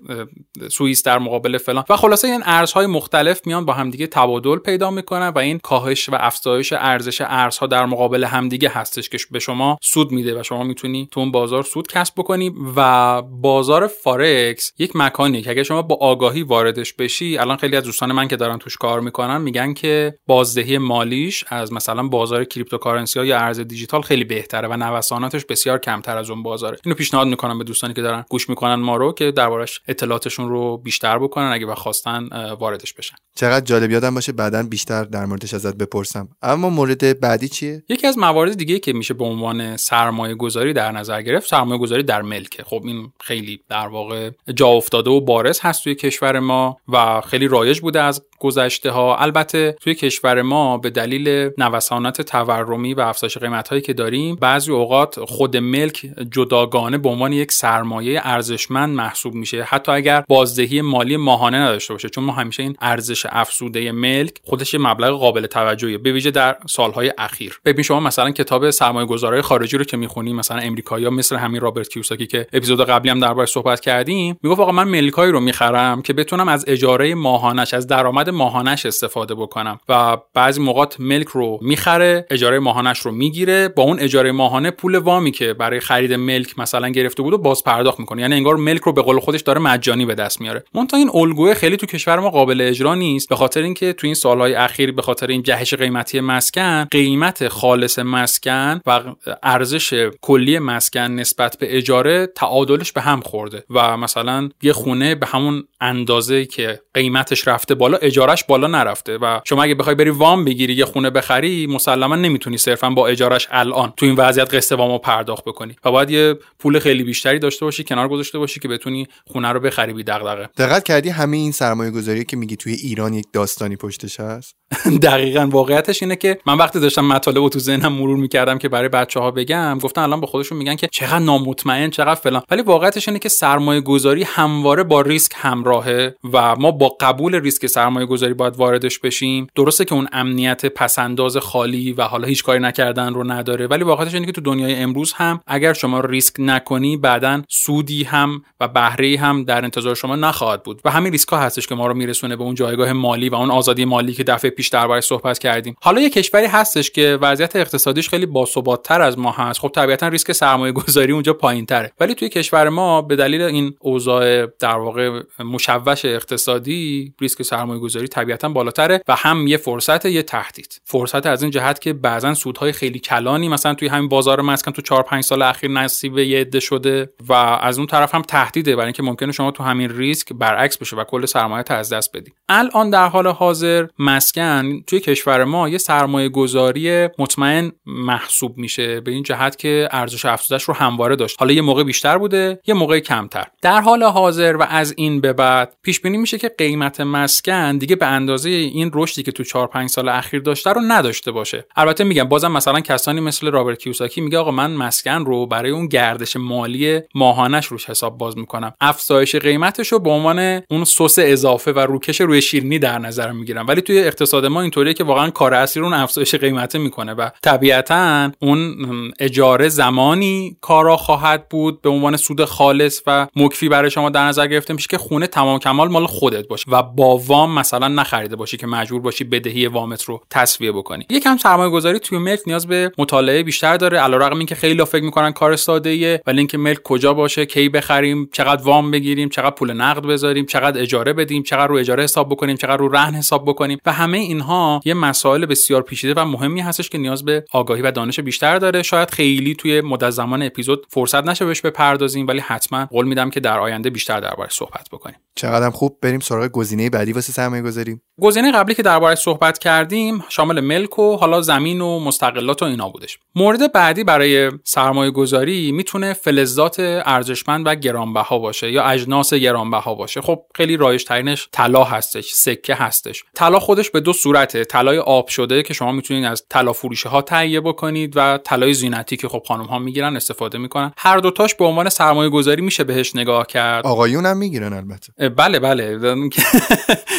سوئیس در مقابل فلان. و خلاصه این ارزهای مختلف میان با همدیگه تبادل پیدا می‌کنن و این کاهش و افزایش ارزش ارزها در مقابل همدیگه هستش که به شما سود میده و شما می‌تونی تو اون بازار سود کسب بکنی. و بازار فارکس یک مکانی که اگه شما با آگاهی واردش بشی الان خیلی از دوستان من که دارن توش کار می‌کنن میگن که بازدهی مالیش از مثلا بازار cryptocurrency یا ارز دیجیتال خیلی بهتره و نوساناتش بسیار کمتر از اون بازاره. اینو پیشنهاد می‌کنم به دوستانی که دارن گوش می‌کنن ما رو که دربارش اطلاعاتشون رو بیشتر بکنن اگه بخواستن واردش بشن. چقدر جالب یادم باشه بعدا بیشتر در موردش ازت بپرسم. اما مورد بعدی چیه؟ یکی از موارد دیگه که میشه به عنوان سرمایه گذاری در نظر گرفت سرمایه گذاری در ملک. خب این خیلی در واقع جا افتاده و بارز هست توی کشور ما و خیلی رایج بوده از گذشته ها البته توی کشور ما به دلیل نوسانات تورمی و افزایش قیمت هایی که داریم بعضی اوقات خود ملک جداگانه به عنوان یک سرمایه ارزشمند محسوب میشه. حتی اگر بازدهی مالی ماهانه نداشته باشه چون ما همیشه این ارزش افزوده ملک خودش یه مبلغ قابل توجهیه. به ویژه در سالهای اخیر. ببین شما مثلا کتاب سرمایه گذارای خارجی رو که می‌خونی مثلا امریکایی مثل همین رابرت کیوساکی که اپیزود قبلی هم دربارش صحبت کردیم می‌گفت آقا من ملکایی رو می‌خرم که بتونم از اجاره ماهانش از درآمد ماهانش استفاده بکنم و بعضی موقات ملک رو می‌خره اجاره ماهانش رو می‌گیره با اون اجاره ماهانه پول وامی که برای خرید ملک مثلا گرفته بود و باز پرداخت می‌کنه. یعنی انگار ملک رو به قول خودش داره مجانی به دست میاره. منتها این الگوی خیلی تو کشور ما قابل اجرا نیست به خاطر اینکه تو این سالهای اخیر به خاطر این جهش قیمتی مسکن قیمت خالص مسکن و ارزش کلی مسکن نسبت به اجاره تعادلش به هم خورده. و مثلا یه خونه به همون اندازه که قیمتش رفته بالا اجارش بالا نرفته. و شما اگه بخوای بری وام بگیری یه خونه بخری مسلما نمی‌تونی صرفا با اجارش الان تو این وضعیت قسط وامو پرداخت بکنی. و باید یه پول خیلی بیشتری داشته باشی کنار گذاشته باشی که بتونی خونه رو بخری بی دغدغه. دقت کردی همه این سرمایه گذاری که میگی توی ایران یک داستانی پشتش هست؟ دقیقا. واقعیتش اینه که من وقتی داشتم مطالب رو تو ذهنم مرور می‌کردم که برای بچه ها بگم گفتن الان به خودشون میگن که چقدر نامطمئن چقدر فلان. ولی واقعیتش اینه که سرمایه گذاری همواره با ریسک همراهه و ما با قبول ریسک سرمایه گذاری باید واردش بشیم. درسته که اون امنیت پسنداز خالی و حالا هیچ کاری نکردن رو نداره ولی واقعیتش اینه که تو دنیای امروز هم اگر شما ریسک نکنی بعدا سودی هم و بهره هم در انتظار شما نخواهد بود. و همین ریسک ها هستش که ما رو میرسونه به اون جایگاه مالی و اون آزادی مالی که دفعه پیش دربارش صحبت کردیم. حالا یه کشوری هستش که وضعیت اقتصادیش خیلی باثباتتر از ما هست. خب طبیعتا ریسک سرمایه گذاری اونجا پایین تره ولی توی کشور ما به دلیل این اوضاع در واقع مشوش اقتصادی ریسک سرمایه گذاری طبیعتا بالاتره و هم یه فرصت یه تهدید. فرصت از این جهت که بعضا سودهای خیلی کلانی مثلا توی همین بازار مسکن تو 4 5 سال اخیر نصیب یه عده شده و از اون طرف هم تهدیده برای اینکه ممکنه شما تو همین ریسک برعکس بشه و کل سرمایه از دست بدی. الان در حال حاضر مسکن توی کشور ما یه سرمایه گذاری مطمئن محسوب میشه به این جهت که ارزش افزودش رو همواره داشت. حالا یه موقع بیشتر بوده یه موقع کمتر. در حال حاضر و از این به بعد پیش بینی میشه که قیمت مسکن دیگه به اندازه این رشدی که تو 4 5 سال اخیر داشته رو نداشته باشه. البته میگم بازم مثلا کسانی مثل رابرت کیوساکی میگه آقا من مسکن رو برای اون گردش مالی ماهانش روش حساب باز می‌کنم. افزایش قیمتش رو به عنوان اون سس اضافه و روکش روی شیرینی در نظر می‌گیرم. ولی توی اقتصاد ما اینطوریه که واقعا کار اصلی اون افزایش قیمته می‌کنه و طبیعتا اون اجاره زمانی کارا خواهد بود به عنوان سود خالص و مکفی برای شما در نظر گرفته میشه که خونه تمام کمال مال خودت باشه و با وام مثلا نخریده باشی که مجبور باشی بدهی وامت رو تصویه بکنی. یکم سرمایه گذاری توی ملک نیاز به مطالعه بیشتر داره. علیرغم اینکه خیلی فکر می‌کنن کار ساده ایه ولی اینکه ملک کجا باشه کی بخریم چقدر وام بگیریم چقدر پول نقد بذاریم چقدر اجاره بدیم چقدر رو اجاره حساب بکنیم چقدر رو رهن حساب بکنیم. و همه اینها یه مسائل بسیار پیچیده و مهمی هستش که نیاز به آگاهی و دانش بیشتر داره. شاید خیلی توی مدت زمان اپیزود فرصت نشه بهش بپردازیم ولی حتما قول میدم که در آینده بیشتر دربارش صحبت بکنیم. چقدر خوب. بریم سراغ گزینه بعدی واسه سرمایه گذاری گزینه قبلی که دربارش صحبت کردیم شامل ملک و حالا زمین و مستقلات و اینا بودش. مورد بعدی برای سرمایه گذاری می‌تونه فلزات ارزشمند و گرانبها باشه یا اجناس گرانبها باشه. خب خیلی رایج ترینش طلا هستش سکه هستش. طلا خودش به دو صورته طلای آب شده که شما می‌تونید از طلا فروشه ها تهیه بکنید و طلای زینتی که خب خانم ها می‌گیرن استفاده می‌کنن. هر دوتاش به عنوان سرمایه گذاری میشه بهش نگاه کرد. آقایون هم می‌گیرن البته. بله بله.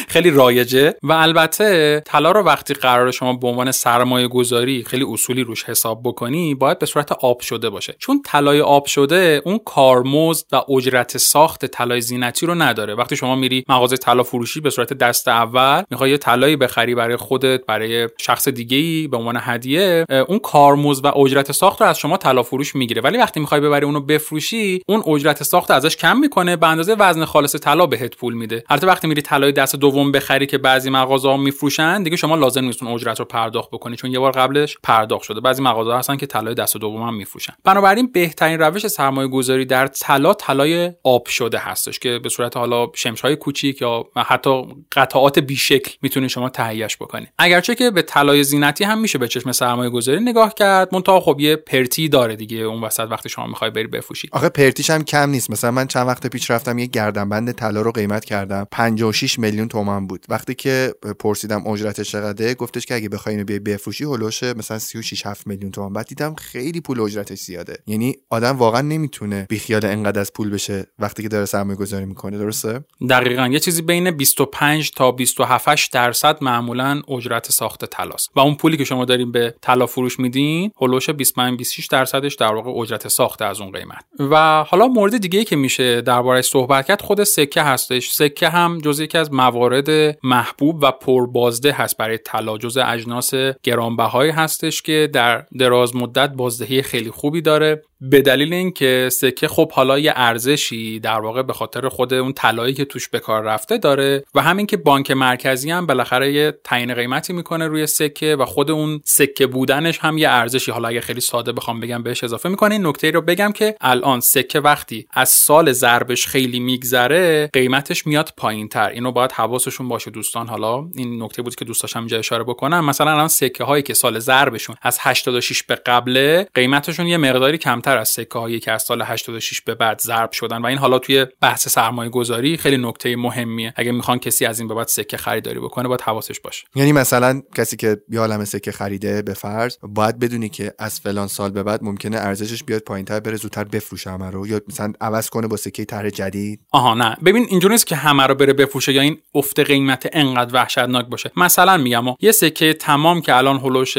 خیلی رایجه. و البته طلا رو وقتی قرار شما به عنوان سرمایه گذاری خیلی اصولی روش حساب بکنی باید به صورت آب شده باشه. چون طلای آب شده اون کارمزد و اجرت ساخت طلای زینتی رو نداره. وقتی شما میری مغازه طلا فروشی به صورت دست اول می‌خوای یه طلایی بخری برای خودت برای شخص دیگه ای به عنوان هدیه اون کارمزد و اجرت ساخت رو از شما طلا فروش می‌گیره. ولی وقتی می‌خوای ببری اونو بفروشی اون اجرت ساخت ازش کم می‌کنه به اندازه وزن خالص طلا بهت پول میده. البته وقتی میری طلای دست دوم بخری که بعضی مغازه میفروشن دیگه شما لازم نیست اون اجرت رو پرداخت بکنی چون یه بار قبلش پرداخت شده. بعضی مغازه هستن که طلای دست دوم هم میفروشن. بنابراین بهترین روش سرمایه گذاری در طلا طلای آب شده هستش که به صورت حالا شمش های کوچیک یا حتی قطعات بیشکل می‌تونید شما تهیهش بکنید اگرچه که به طلای زینتی هم میشه به چشم سرمایه گذاری نگاه کرد منتها خب یه پرتی داره دیگه اون وسط وقتی شما می‌خوای بری بفروشی. آخه پرتیش هم کم نیست. مثلا من چند وقت پیش رفتم یه گردنبند طلا رو قیمت کردم. 56 میلیون تومان بود. وقتی که پرسیدم اجرتش چقدره گفتش که اگه بخوای اینو بیای بفروشی هولوش مثلا 36 7 میلیون تومان. بعد دیدم خیلی پول اجرتش زیاده. یعنی آدم واقعا نمی‌تونه بیخیال انقدر از پول بشه وقتی که داره سرمایه گذاری می‌کنه درسته؟ دقیقا. یه چیزی بین 25 تا 27 درصد معمولا اجرت ساخت طلاست. و اون پولی که شما دارین به طلا فروش میدین هولوش 25 26 درصدش در واقع اجرت ساخت از اون قیمت. و حالا مورد دیگه که میشه دربارش صحبت کرد خود سکه هستش. سکه هم جز یکی از موارد محبوب و پربازده هست برای طلا جز اجناس گرانبهایی هستش که در دراز مدت بازدهی خیلی خوبی داره. به دلیل اینکه سکه خب حالا یه ارزشی در واقع به خاطر خود اون طلایی که توش به کار رفته داره و همین که بانک مرکزی هم بالاخره یه تعیین قیمتی می‌کنه روی سکه و خود اون سکه بودنش هم یه ارزشی. حالا اگه خیلی ساده بخوام بگم بهش اضافه می‌کنه این نکته رو بگم که الان سکه وقتی از سال ضربش خیلی میگذره قیمتش میاد پایین تر اینو باید حواسشون باشه دوستان. حالا این نکته بود که دوست داشتم اینجا اشاره بکنم. مثلا الان سکه هایی که سال ضربشون از 86 به قبله قیمتشون یه مقداری کمتر از سکه هایی که از سال 86 به بعد ضرب شدن. و این حالا توی بحث سرمایه گذاری خیلی نکته مهمیه. اگه می‌خوان کسی از این به بعد سکه خریداری بکنه باید حواسش باشه. یعنی مثلا کسی که یه عالم سکه خریده به فرض باید بدونی که از فلان سال به بعد ممکنه ارزشش بیاد پایینتر بره زودتر بفروشه همه رو. یا مثلا عوض کنه با سکه طرح جدید. آها نه. ببین اینجوری نیست که همه رو بره بفروشه یا این افت قیمت انقدر وحشتناک باشه. مثلا میگم یه سکه تمام که الان حدودش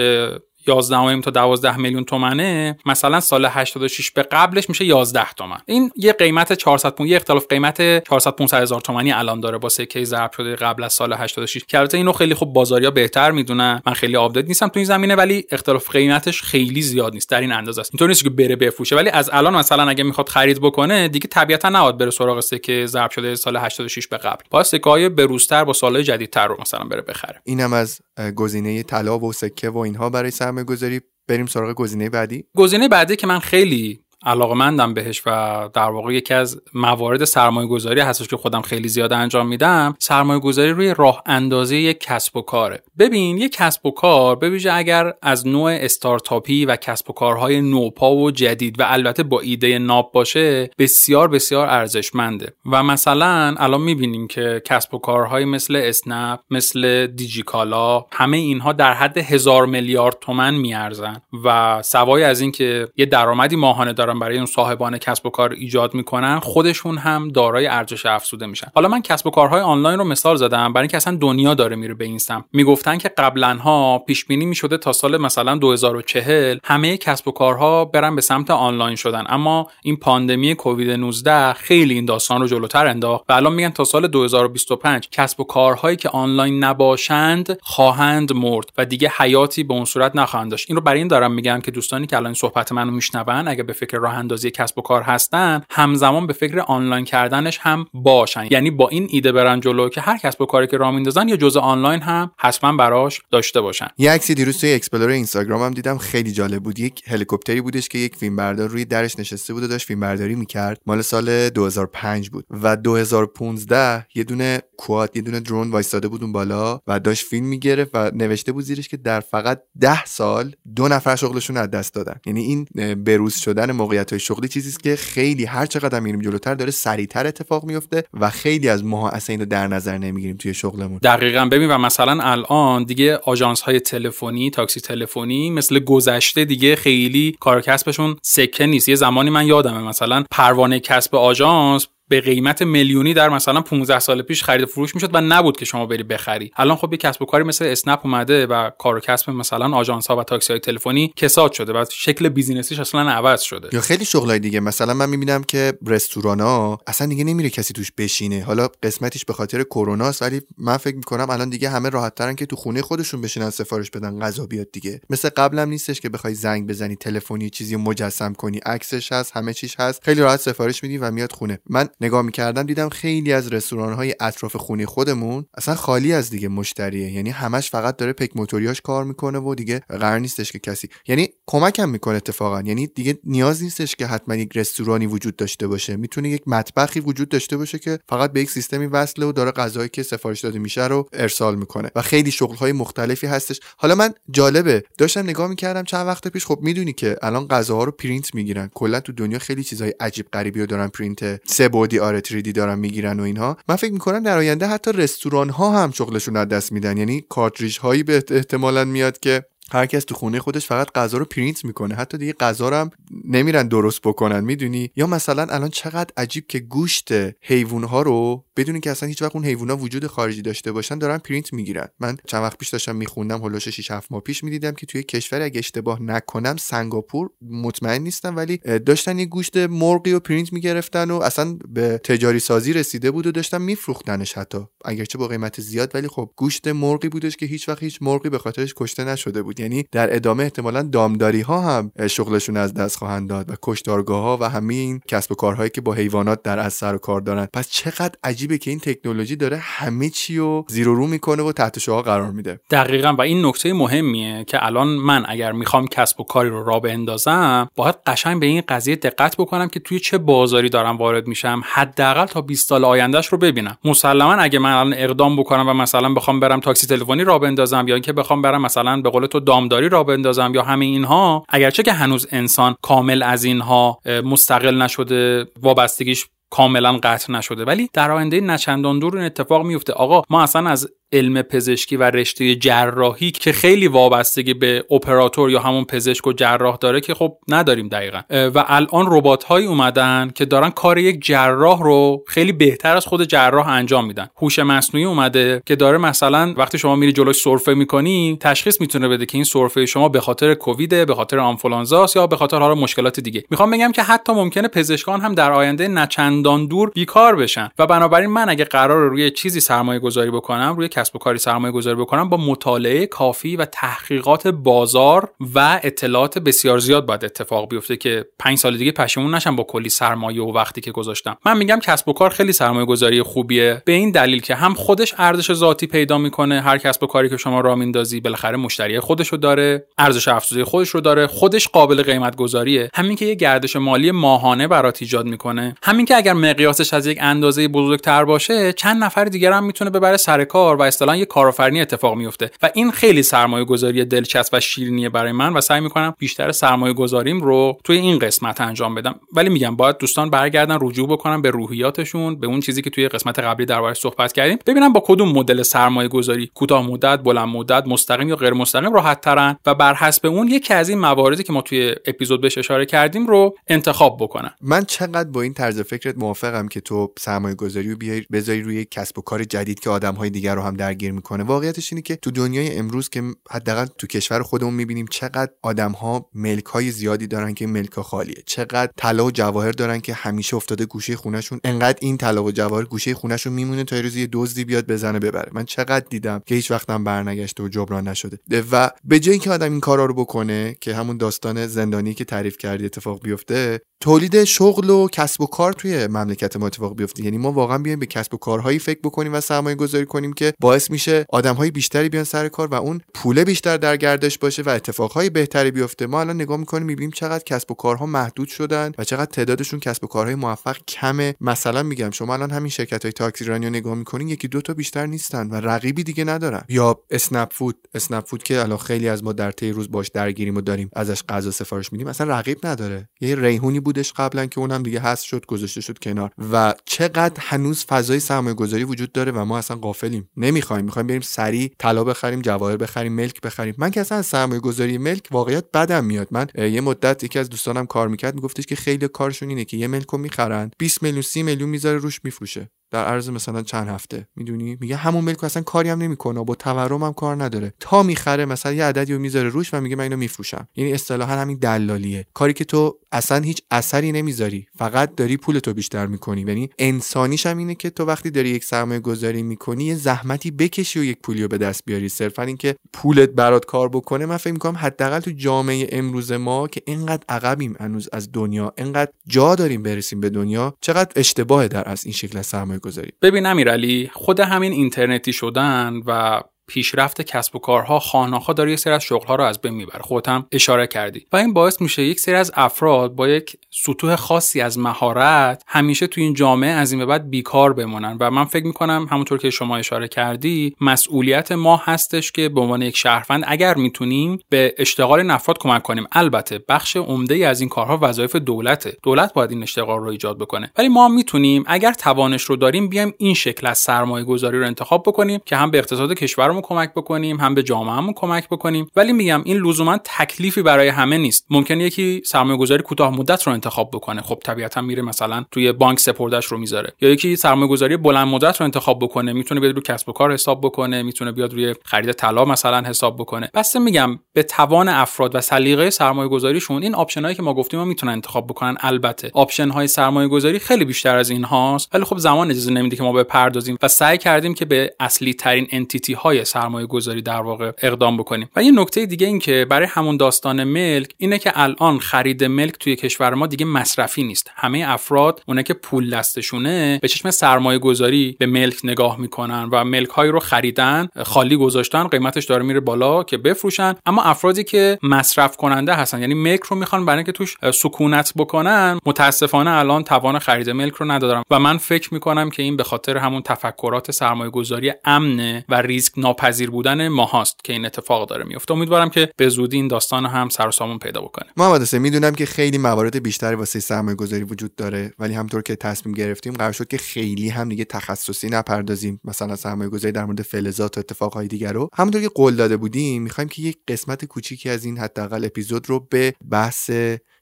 11 تا 12 میلیون تومنه مثلا سال 86 به قبلش میشه 11 تومن. این یه قیمت 400 یه اختلاف قیمت 400 500 هزار تومانی الان داره با سکه ضرب شده قبل از سال 86 که البته اینو خیلی خوب بازاریا بهتر می‌دونن. من خیلی update نیستم تو این زمینه ولی اختلاف قیمتش خیلی زیاد نیست. در این اندازه است. اینطور نیست که بره بفروشه. ولی از الان مثلا اگه می‌خواد خرید بکنه دیگه طبیعتا نباید بره سراغ سکه ضرب شده سال 86 به قبل. با سکه های بروزتر با سال جدیدتر رو مثلا بره بخره. اینم از گزینه طلا و سکه و اینها برای سرمایه گذاری بریم سراغ گزینه بعدی؟ گزینه بعدی که من خیلی علاقمندم بهش و در واقع یکی از موارد سرمایه گذاری هستش که خودم خیلی زیاد انجام میدم سرمایه گذاری روی راه اندازه یک کسب و کاره. ببین یک کسب و کار ببیشه اگر از نوع استارتاپی و کسب و کارهای نوپا و جدید و البته با ایده ناب باشه بسیار بسیار ارزشمنده. و مثلا الان می‌بینیم که کسب و کارهای مثل اسنپ مثل دیجیکالا همه اینها در حد هزار میلیارد تومن میارزن. و سوای از اینکه یه درآمدی ماهانه برای اون صاحبان کسب و کار ایجاد می‌کنن خودشون هم دارای ارزش افزوده میشن. حالا من کسب و کارهای آنلاین رو مثال زدم برای اینکه اصلا دنیا داره میره به این سمت. می‌گفتن که قبلا ها پیش بینی می‌شده تا سال مثلا 2040 همه کسب و کارها برن به سمت آنلاین شدن. اما این پاندمی کووید 19 خیلی این داستان رو جلوتر انداخت و الان میگن تا سال 2025 کسب و کارهایی که آنلاین نباشند خواهند مرد و دیگه حیاتی به اون صورت نخواهند داشت. این رو برای این دارم میگم که دوستانی که الان صحبت منو میشنون اگه به فکر راه اندازی کسب و کار هستن همزمان به فکر آنلاین کردنش هم باشن. یعنی با این ایده برن جلو که هر کسب و کاری که راه میندازن یا جزء آنلاین هم حتما براش داشته باشن. یه عکسی دیروز توی explore اینستاگرام هم دیدم خیلی جالب بود. یک هلیکوپتری بودش که یک فیلمبردار روی درش نشسته بود و داشت فیلمبرداری می‌کرد. مال سال 2005 بود. و 2015 یه دونه quad یه دونه drone وایستاده بود اون بالا و داشت فیلم می‌گرفت و نوشته بود زیرش که در فقط 10 سال دو نفر شغلشون از دست دادن. یعنی این بروز شدن موقعیت های شغلی چیزی است که خیلی هر چقدر میریم جلوتر داره سریعتر اتفاق میفته و خیلی از ماها اصلا اینو در نظر نمی‌گیریم توی شغلمون. دقیقا. ببین و مثلا الان دیگه آژانس های تلفنی تاکسی تلفنی مثل گذشته دیگه خیلی کار کسبشون سکه نیست. یه زمانی من یادمه مثلا پروانه کسب آژانس به قیمت میلیونی در مثلا 15 سال پیش خرید فروش می‌شد و نبود که شما بری بخری. الان خب یه کسب و کاری مثل اسنپ اومده و کار و کسب مثلا آژانس ها و تاکسی های تلفنی کساد شده و شکل business یش اصلا عوض شده. یا خیلی شغلای دیگه. مثلا من می‌بینم که رستوران ها اصلا دیگه نمیره کسی توش بشینه. حالا قسمتش به خاطر کرونا ولی من فکر می‌کنم الان دیگه همه راحت ترن که تو خونه خودشون بشینن سفارش بدن غذا بیاد دیگه. مثل قبلم نیستش که بخوای زنگ بزنی تلفنی چیزی تجسم کنی. عکسش هست همه چیش هست. خیلی راحت سفارش میدی و میاد خونه. من نگاه می‌کردم دیدم خیلی از رستوران های اطراف خونه خودمون اصلا خالی از دیگه مشتریه. یعنی همش فقط داره پیک موتوریاش کار می‌کنه و دیگه قرار نیستش که کسی یعنی کمکم می‌کنه اتفاقا. یعنی دیگه نیاز نیستش که حتما یک رستورانی وجود داشته باشه. می‌تونه یک مطبخی وجود داشته باشه که فقط به یک سیستمی وصله و داره غذایی که سفارش داده میشه رو ارسال می‌کنه و خیلی شغل های مختلفی هستش. حالا من جالبه. داشتم نگاه می‌کردم چند وقت پیش خب می‌دونی که الان غذاها رو پرینت می‌گیرن. کلا تو دنیا خیلی چیزهای عجیب غریبی رو دارن پرینت سه بعدی آره D دارن می‌گیرن و اینها. من فکر می‌کنم در آینده حتی رستوران ها هم شغلشون از دست میدن. یعنی کارتریج هایی به احتمالا میاد که هر کس تو خونه خودش فقط غذا رو پرینت می‌کنه. حتی دیگه غذا رو هم نمیرن درست بکنن می‌دونی؟ یا مثلا الان چقدر عجیب که گوشت حیوان ها رو بدون اینکه اصلا هیچ وقت اون حیونا وجود خارجی داشته باشن دارن پرینت می‌گیرن. من چند وقت پیش داشتم میخوندم حول و حوش 6 7 ماه پیش می‌دیدم که توی کشور اگه اشتباه نکنم سنگاپور مطمئن نیستم ولی داشتن یه گوشت مرغی و پرینت می‌گرفتن و اصلا به تجاری سازی رسیده بود و داشتن میفروختنش حتی. اگرچه با قیمت زیاد ولی خب گوشت مرغی بودش که هیچ وقت هیچ مرغی به خاطرش کشته نشده بود. یعنی در ادامه احتمالا دامداری ها هم شغلشون از دست خواهند داد و کشتارگاه ها و همین کسب و کارهایی که با حیوانات در اثر و کار دارن. پس چقدر عجیبه که این تکنولوژی داره همه چی رو زیر رو می‌کنه و تحت شعار قرار میده. دقیقا و این نکته مهمیه که الان من اگر می‌خوام کسب و کاری رو را بندازم باید قشنگ به این قضیه دقت بکنم که توی چه بازاری دارم وارد میشم حداقل تا 20 سال آیندهش رو ببینم. مسلما اگه من الان اقدام بکنم و مثلا بخوام برم تاکسی تلفنی را بندازم یا اینکه بخوام برم مثلا به قول تو دامداری را بندازم یا همه اینها اگرچه که هنوز انسان کامل از اینها مستقل نشده وابستگیش کاملا قطع نشده. ولی در آینده نچندان دور این اتفاق میفته آقا ما اصلا از علم پزشکی و رشته جراحی که خیلی وابستگی به اپراتور یا همون پزشک و جراح داره که خب نداریم دقیقا. و الان ربات هایی اومدن که دارن کار یک جراح رو خیلی بهتر از خود جراح انجام میدن. هوش مصنوعی اومده که داره مثلا وقتی شما میری جلوش سرفه می‌کنی تشخیص می‌تونه بده که این سرفه شما به خاطر کووید به خاطر آنفولانزاست یا به خاطر حالا مشکلات دیگه. می‌خوام بگم که حتی ممکنه پزشکان هم در آینده نچندان دور بیکار بشن. و بنابراین من اگه قرار روی چیزی سرمایه گذاری بکنم روی کسب و کاری سرمایه گذاری بکنم با مطالعه کافی و تحقیقات بازار و اطلاعات بسیار زیاد باید اتفاق بیفته که پنج سال دیگه پشیمون نشم با کلی سرمایه و وقتی که گذاشتم. من میگم کسب و کار خیلی سرمایه گذاری خوبیه به این دلیل که هم خودش ارزش ذاتی پیدا می‌کنه هر کسب و کاری که شما راه میندازی بالاخره مشتری خودش رو داره ارزش افزوده خودش رو داره خودش قابل قیمت گذاریه همین که یه گردش مالی ماهانه برات ایجاد می‌کنه. همین که اگر مقیاسش از یک اندازه بزرگتر باشه چند نفر دیگر هم می‌تونه ببره سر کار و اصطلاحا یه کارآفرینی اتفاق میفته و این خیلی سرمایه گذاری دلچسب و شیرینیه برای من و سعی می‌کنم بیشتر سرمایه گذاریم رو توی این قسمت انجام بدم. ولی میگم باید دوستان برگردن رجوع بکنم به روحیاتشون به اون چیزی که توی قسمت قبلی دربارش صحبت کردیم. ببینم با کدوم مدل سرمایه گذاری کوتاه مدت بلند مدت مستقیم یا غیر مستقیم راحت ترن و بر حسب اون یکی از این مواردی که ما توی اپیزود بهش اشاره کردیم رو انتخاب بکنن. من چقدر با این طرز فکرت موافقم که تو سرمایه گذاری رو بیای بذاری روی کسب و کار جدید که آدم های دیگر رو هم درگیر می‌کنه. واقعیتش اینه که تو دنیای امروز که حداقل تو کشور خودمون می‌بینیم چقدر آدم ها ملک های زیادی دارن که ملک خالیه. چقدر طلا و جواهر دارن که همیشه افتاده گوشه خونهشون. انقدر این طلا و جواهر گوشه خونهشون میمونه تا روزی دزدی بیاد بزنه ببره. من چقدر دیدم که هیچ وقتم برنگشته و جبران نشده. و به جای اینکه آدم این کارا رو بکنه که همون داستان زندانی که تعریف کردی اتفاق بیفته تولید شغل و کسب و کار توی مملکت ما اتفاق بیفته. یعنی ما واقعا بیایم به کسب و کارهایی فکر بکنیم و سرمایه گذاری کنیم که باعث میشه آدمهای بیشتری بیان سر کار و اون پول بیشتر در گردش باشه و اتفاقهای بهتری بیفته. ما الان نگاه می‌کنیم می‌بینیم چقدر کسب و کارها محدود شدن و چقدر تعدادشون کسب و کارهای موفق کمه. مثلا میگم شما الان همین شرکت های تاکسی رانی رو نگاه می‌کنین یکی دو تا بیشتر نیستن و رقیبی دیگه ندارن. یا اسنپ فود اسنپ فود که الان خیلی از ما در طی روز باش درگیریم و داریم ازش غذا سفارش میدیم اصلا رقیب نداره. یه ریحونی بودش قبلا که اونم دیگه هست شد گذاشته شد کنار. و چقدر هنوز فضای سرمایه گذاری وجود داره و ما اصلا غافلیم. نمی‌خوایم. می‌خوایم بریم سریع طلا بخریم جواهر بخریم ملک بخریم. من که اصلا از سرمایه گذاری ملک واقعیت بدم میاد. من یه مدت یکی از دوستانم کار می‌کرد میگفتش که خیلی کارشون اینه که یه ملک رو می‌خرن 20 میلیون 30 میلیون می‌ذاره روش میفروشه در عرض مثلا چند هفته. می‌دونی؟ میگه همون ملک اصلا کاری هم نمی‌کنه با تورم هم کار نداره. تا می‌خره مثلا یه عددی رو می‌ذاره روش و میگه من اینو میفروشم. یعنی اصطلاحا همین دلالیه. کاری که تو اصلا هیچ اثری نمی‌ذاری. فقط داری پول تو بیشتر می‌کنی. یعنی انسانیش هم اینه که تو وقتی داری یک سرمایه گذاری می‌کنی یه زحمتی بکشی و یک پولی رو به دست بیاری. صرفا اینکه پولت برات کار بکنه من فکر می‌کنم حداقل تو جامعه امروز ما که اینقدر عقبیم هنوز از دنیا اینقدر جا داریم برسیم به دنیا چقدر اشتباه در از این شکل سرمایه گذاری. ببین امیرعلی خود همین اینترنتی شدن و پیشرفت کسب و کارها خانه‌ها داره یک سری از شغلها رو از بین می‌بره. خودت اشاره کردی. و این باعث میشه یک سری از افراد با یک سطوح خاصی از مهارت همیشه تو این جامعه از این به بعد بیکار بمونن. و من فکر می‌کنم همونطور که شما اشاره کردی مسئولیت ما هستش که به عنوان یک شهروند اگر می‌تونیم به اشتغال نفرات کمک کنیم. البته بخش عمده از این کارها وظایف دولته. دولت باید این اشتغال رو ایجاد بکنه. ولی ما می‌تونیم اگر توانش رو داریم بیایم این شکل از سرمایه گذاری رو انتخاب بکنیم که هم به اقتصاد کشور خودمون کمک بکنیم هم به جامعهمون کمک بکنیم. ولی میگم این لزوما تکلیفی برای همه نیست. ممکنه یکی سرمایه گذاری کوتاه مدت رو انتخاب بکنه. خب طبیعتا میره مثلا توی بانک سپردش رو می‌ذاره. یا یکی سرمایه گذاری بلند مدت رو انتخاب بکنه. می‌تونه بیاد رو کسب و کار حساب بکنه. می‌تونه بیاد روی خرید طلا مثلا حساب بکنه. پس میگم به توان افراد و سلیقه سرمایه گذاریشون این option هایی که ما گفتیم می‌تونن انتخاب بکنن. البته option های سرمایه گذاری خیلی بیشتر از این هاست ولی خب زمان اجازه نمیده که ما بپردازیم. و سعی کردیم که به اصلی ترین entity های سرمایه گذاری در واقع اقدام بکنیم. و یه نکته دیگه این که برای همون داستان ملک اینه که الان خرید ملک توی کشور ما دیگه مصرفی نیست. همه افراد اونایی که پول دستشونه به چشم سرمایه گذاری به ملک نگاه می‌کنن و ملک های رو خریدن خالی گذاشتن قیمتش داره میره بالا که بفروشن. اما افرادی که مصرف کننده هستن یعنی ملک رو می‌خوان برای اینکه توش سکونت بکنن متاسفانه الان توان خرید ملک رو ندارم. و من فکر می‌کنم که این به خاطر همون تفکرات سرمایه گذاری امنه و ریسک ناپذیر بودن ماهاست که این اتفاق داره میفته. امیدوارم که به زودی این داستان هم سر و سامون پیدا بکنه. محمد می‌دونم که خیلی موارد بیشتری واسه سرمایه گذاری وجود داره ولی همطور که تصمیم گرفتیم قرار شد که خیلی هم دیگه تخصصی نپردازیم. مثلا سرمایه گذاری در مورد فلزات و اتفاقهای دیگر رو. همونطور که قول داده بودیم می‌خوایم که یک قسمت کوچیکی از این حداقل اپیزود رو به بحث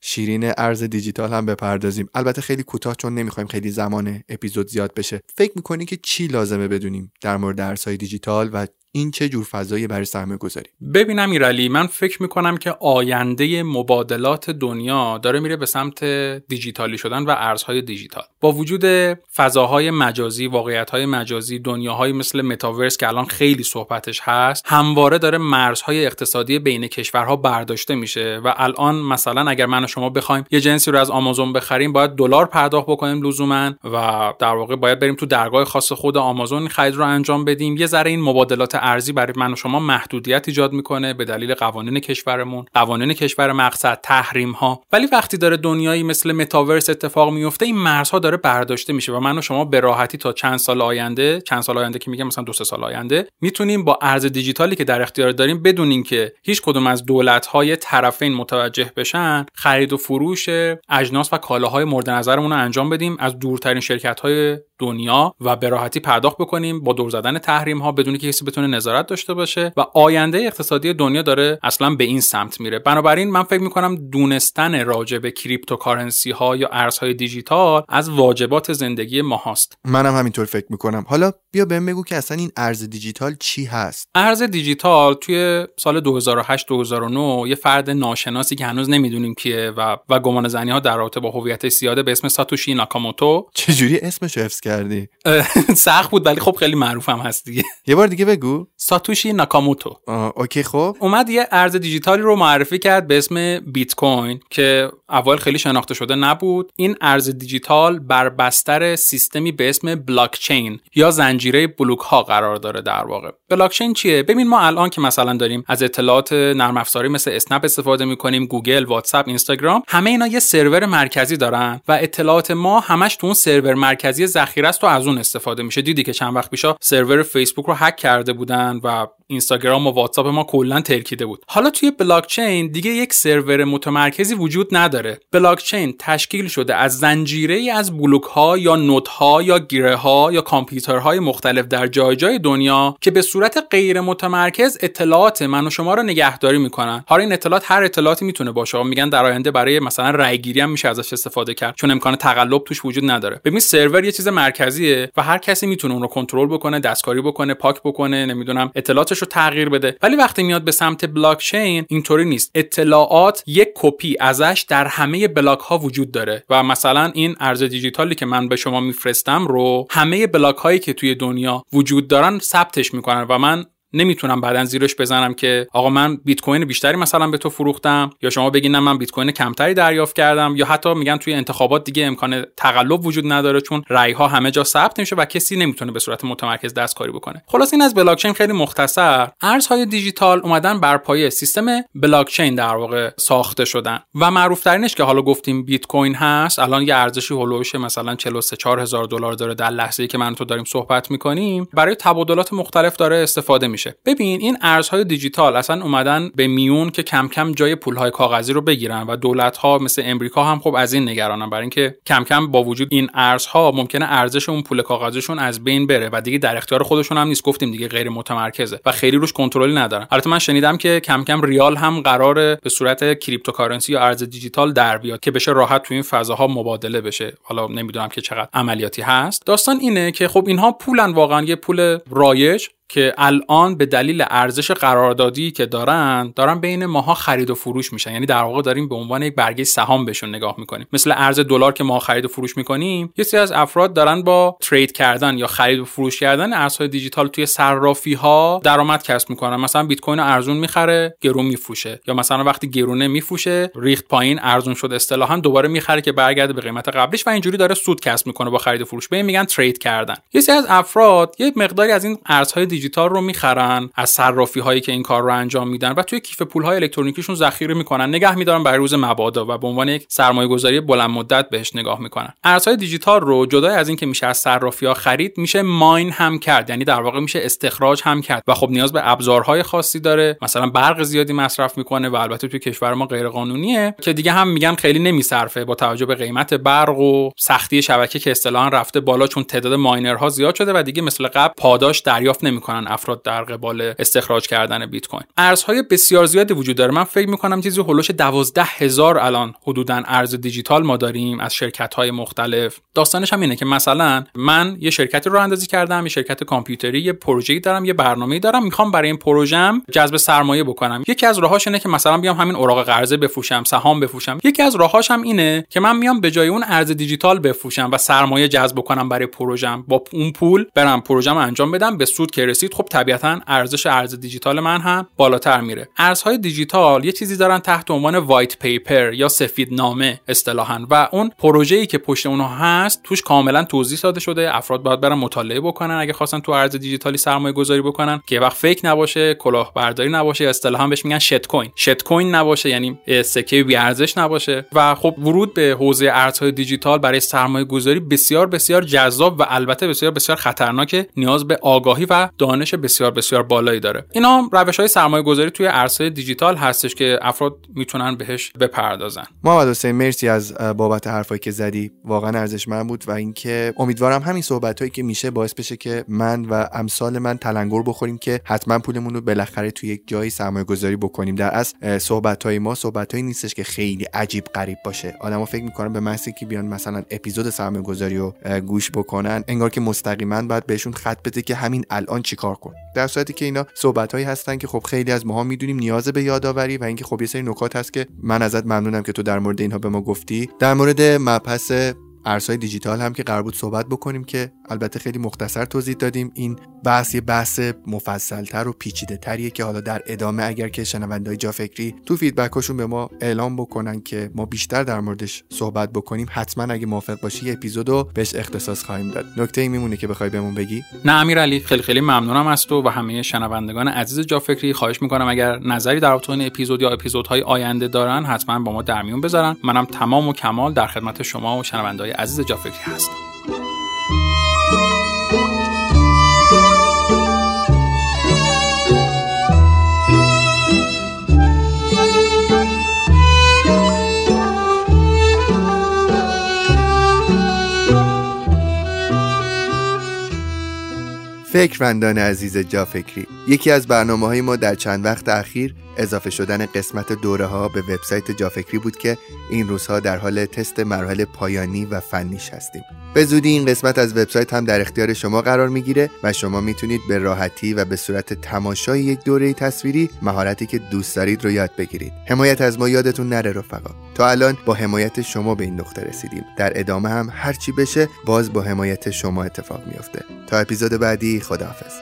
شیرین ارز دیجیتال هم بپردازیم. البته خیلی کوتاه چون نمی‌خوایم خیلی زمان اپیزود زیاد بشه. فکر می‌کنی که چی لازمه بدونیم در مورد ارزهای دیجیتال و این چه جور فضایی برای سرمایه گذاری؟ ببینم ایرالی من فکر می‌کنم که آینده مبادلات دنیا داره میره به سمت دیجیتالی شدن و ارزهای دیجیتال. با وجود فضاهای مجازی واقعیتهای مجازی دنیاهایی مثل متاورس که الان خیلی صحبتش هست همواره داره مرزهای اقتصادی بین کشورها برداشته میشه و الان مثلا اگر من و شما بخوایم یه جنسی رو از آمازون بخریم باید دلار پرداخت بکنیم لزوما و در واقع باید بریم تو درگاه خاص خود آمازون خرید رو انجام بدیم. یه ذره این مبادلات ارزی برای من و شما محدودیت ایجاد می‌کنه به دلیل قوانین کشورمون قوانین کشور مقصد تحریم ها ولی وقتی داره دنیایی مثل متاورس اتفاق میفته این مرزها داره برداشته میشه و من و شما به راحتی تا چند سال آینده چند سال آینده که میگم مثلا دو سه سال آینده می‌تونیم با ارز دیجیتالی که در اختیار داریم بدون اینکه هیچ کدوم از دولت های طرفین متوجه بشن خرید و فروش اجناس و کالاهای مورد نظرمون رو انجام بدیم از دورترین شرکت های دنیا و به راحتی پرداخت بکنیم با دور زدن تحریم ها بدون اینکه کسی بتونه نظارت داشته باشه و آینده اقتصادی دنیا داره اصلا به این سمت میره. بنابراین من فکر می‌کنم دونستن راجع به cryptocurrency ها یا ارزهای دیجیتال از واجبات زندگی ما هاست منم همینطور فکر می‌کنم. حالا بیا بهم بگو که اصلا این ارز دیجیتال چی هست؟ ارز دیجیتال توی سال 2008 2009 یه فرد ناشناسی که هنوز نمی‌دونیم کیه و و گمان زنی ها در رابطه با هویتش زیاده به اسم ساتوشی ناکاموتو. چجوری اسمش حفظ کردی؟ سخت بود ولی خب خیلی معروف هم هست دیگه. یه بار دیگه بگو. you ساتوشی ناکاموتو. OK خب. اومد یه ارز دیجیتالی رو معرفی کرد به اسم بیت کوین که اول خیلی شناخته شده نبود. این ارز دیجیتال بر بستر سیستمی به اسم بلاک چین یا زنجیره بلوک ها قرار داره در واقع. بلاک چین چیه؟ ببین ما الان که مثلا داریم از اطلاعات نرم افزاری مثل اسنپ استفاده می‌کنیم گوگل واتساپ اینستاگرام همه اینا یه سرور مرکزی دارن و اطلاعات ما همش تو اون سرور مرکزی ذخیره است و از اون استفاده میشه. دیدی که چند وقت پیشا سرور فیسبوک رو هک کرده بودن و اینستاگرام و واتساپ ما کلا ترکیده بود. حالا توی بلاک چین دیگه یک سرور متمرکزی وجود نداره. بلاک چین تشکیل شده از زنجیره ای از بلوک ها یا node ها یا گره ها یا کامپیوترهای مختلف در جای جای دنیا که به صورت غیر متمرکز اطلاعات من و شما رو نگهداری می‌کنن. حالا این اطلاعات هر اطلاعاتی می‌تونه باشه. میگن در آینده برای مثلا رای گیری هم میشه ازش استفاده کرد چون امکان تقلب توش وجود نداره. ببین سرور یه چیز مرکزیه و هر کسی می‌تونه اون رو کنترل بکنه دستکاری بکنه پاک بکنه نمی‌دونم اطلاعاتش رو تغییر بده. ولی وقتی میاد به سمت بلاک چین اینطوری نیست. اطلاعات یک کپی ازش در همه بلاک ها وجود داره. و مثلا این ارز دیجیتالی که من به شما میفرستم رو همه بلاک هایی که توی دنیا وجود دارن ثبتش می‌کنن. و من نمی‌تونم بعدا زیرش بزنم که آقا من بیت کوین بیشتری مثلا به تو فروختم یا شما بگین نه من بیت کوین کمتری دریافت کردم یا حتی میگن توی انتخابات دیگه امکان تقلب وجود نداره چون رأی ها همه جا ثبت میشه و کسی نمی‌تونه به صورت متمرکز دستکاری بکنه. خلاص این از بلاک چین خیلی مختصر ارزهای دیجیتال اومدن بر پایه سیستم بلاک چین در واقع ساخته شدن و معروف ترینش که حالا گفتیم بیت کوین هست الان یه ارزشی حول و حوش مثلا 43 هزار دلار داره در لحظه‌ای که من و تو داریم صحبت می‌کنیم برای تبادلات مختلف داره استفاده میشه. بشه ببین این ارزهای دیجیتال اصلا اومدن به میون که کم کم جای پولهای کاغذی رو بگیرن و دولت ها مثل امریکا هم خب از این نگرانن برای اینکه کم کم با وجود این ارزها ممکنه ارزش اون پول کاغذیشون از بین بره و دیگه در اختیار خودشون هم نیست. گفتیم دیگه غیر متمرکزه و خیلی روش کنترلی ندارن. البته من شنیدم که کم کم ریال هم قراره به صورت cryptocurrency یا ارز دیجیتال در بیاد که بشه راحت تو این فضاها مبادله بشه. حالا نمی‌دونم که چقدر عملیاتی هست. داستان اینه که خب اینها پولن واقعا یه پول رایج که الان به دلیل ارزش قراردادی که دارن دارن بین ماها خرید و فروش میشن. یعنی در واقع داریم به عنوان یک برگه سهام بهشون نگاه می‌کنیم. مثل ارز دلار که ما خرید و فروش می‌کنیم یه سری از افراد دارن با ترید کردن یا خرید و فروش کردن ارزهای دیجیتال توی صرافی ها درآمد کسب می‌کنن. مثلا بیت کوین ارزون می‌خره گرون میفروشه. یا مثلا وقتی گرونه میفروشه ریخت پایین ارزون شد. اصطلاحا دوباره می‌خره که برگرده به قیمت قبلیش و اینجوری داره سود کسب می‌کنه با خرید و فروش. به میگن ترید کردن. یه سری از افراد یه مقداری از این ارزهای دیجیتال رو می‌خرن از صرافی هایی که این کار رو انجام میدن و توی کیف پول های الکترونیکیشون ذخیره می‌کنن. نگه میدارن برای روز مبادا و به عنوان یک سرمایه گذاری بلند مدت بهش نگاه می‌کنن. ارزهای دیجیتال رو جدای از اینکه میشه از صرافی ها خرید میشه ماین هم کرد. یعنی در واقع میشه استخراج هم کرد و خب نیاز به ابزارهای خاصی داره. مثلا برق زیادی مصرف می‌کنه و البته توی کشور ما غیر قانونیه که دیگه هم میگن خیلی نمیصرفه با توجه به قیمت برق و سختی شبکه که اصطلاحا رفته بالا چون تعداد ماینرها زیاد شده و دیگه مثل قبل پاداش دریافت نمی‌کنن افراد در قبال استخراج کردن بیت کوین. ارزهای بسیار زیادی وجود داره. من فکر می‌کنم چیزی هولوش دوازده هزار الان حدودا ارز دیجیتال ما داریم از شرکت های مختلف. داستانش هم اینه که مثلا من یه شرکتی رو اندازی کردم یه شرکت کامپیوتری یه پروژه‌ای دارم یه برنامه‌ای دارم. می‌خوام برای این پروژم جذب سرمایه بکنم. یکی از راهاش اینه که مثلا بیام همین اوراق قرضه بفروشم سهام بفروشم. یکی از راهاش هم اینه که من میام به جای اون ارز دیجیتال بفروشم و سرمایه جذب بکنم برای پروژم با اون پول برم پروژم انجام بدم به سود که رسید خب طبیعتا ارزش ارز دیجیتال من هم بالاتر میره. ارزهای دیجیتال یه چیزی دارن تحت عنوان white paper یا سفید نامه اصطلاحا و اون پروژه‌ای که پشت اونها هست توش کاملا توضیح داده شده. افراد باید برن مطالعه بکنن اگه خواستن تو ارز دیجیتالی سرمایه گذاری بکنن. که یه وقت fake نباشه کلاهبرداری نباشه اصطلاحا بهش میگن shitcoin shitcoin نباشه یعنی سکه بی ارزش نباشه. و خب ورود به حوزه ارزهای دیجیتال برای سرمایه گذاری بسیار بسیار جذاب و البته بسیار بسیار خطرناک نیاز به آگاهی و دانش بسیار بسیار بالایی داره. اینا روش های سرمایه گذاری توی عرصه دیجیتال هستش که افراد می‌تونن بهش بپردازن. محمد حسین مرسی از بابت حرفایی که زدی. واقعا ارزشمند بود و اینکه امیدوارم همین صحبت هایی که میشه باعث بشه که من و امثال من تلنگر بخوریم که حتما پولمون رو بالاخره توی یک جایی سرمایه گذاری بکنیم. در اصل صحبت های ما صحبت هایی نیستش که خیلی عجیب غریب باشه. آدما فکر می‌کنن به محضی که بیان مثلا اپیزود سرمایه گذاری رو گوش بکنن انگار که مستقیما باید بهشون خط بده که همین الان چیکار کن. در صورتی که اینا صحبت هایی هستن که خب خیلی از ماها می‌دونیم نیاز به یادآوری و اینکه خب یه سری نکات هست که من ازت ممنونم که تو در مورد اینها به ما گفتی. در مورد مبحث ارزهای دیجیتال هم که قرار بود صحبت بکنیم که البته خیلی مختصر توضیح دادیم. این بحث یه بحث مفصلتر و پیچیده تریه که حالا در ادامه اگر که شنوندهای جا فکری تو فیدبکاشون به ما اعلام بکنن که ما بیشتر در موردش صحبت بکنیم حتما اگه موافق باشی یه اپیزودو بهش اختصاص خواهیم داد. نکته ای میمونه که بخوای بهمون بگی؟ نه امیرعلی خیلی خیلی ممنونم از تو و همه شنوندگان عزیز جا فکری خواهش می‌کنم اگر نظری در رابطه این اپیزود یا اپیزودهای آینده دارن حتما با ما در میون بذارن. منم تمام و کمال در خدمت شما و شنوندهای عزیز جا فکری هستم. فکروندان عزیز جا فکری یکی از برنامه های ما در چند وقت اخیر اضافه شدن قسمت دوره ها به وبسایت جافکری بود که این روزها در حال تست مراحل پایانی و فنیش هستیم. به زودی این قسمت از وبسایت هم در اختیار شما قرار می‌گیره و شما می‌تونید به راحتی و به صورت تماشای یک دوره تصویری مهارتی که دوست دارید رو یاد بگیرید. حمایت از ما یادتون نره رفقا. تا الان با حمایت شما به این نقطه رسیدیم. در ادامه هم هرچی بشه باز با حمایت شما اتفاق میافته. تا اپیزود بعدی خداحافظ.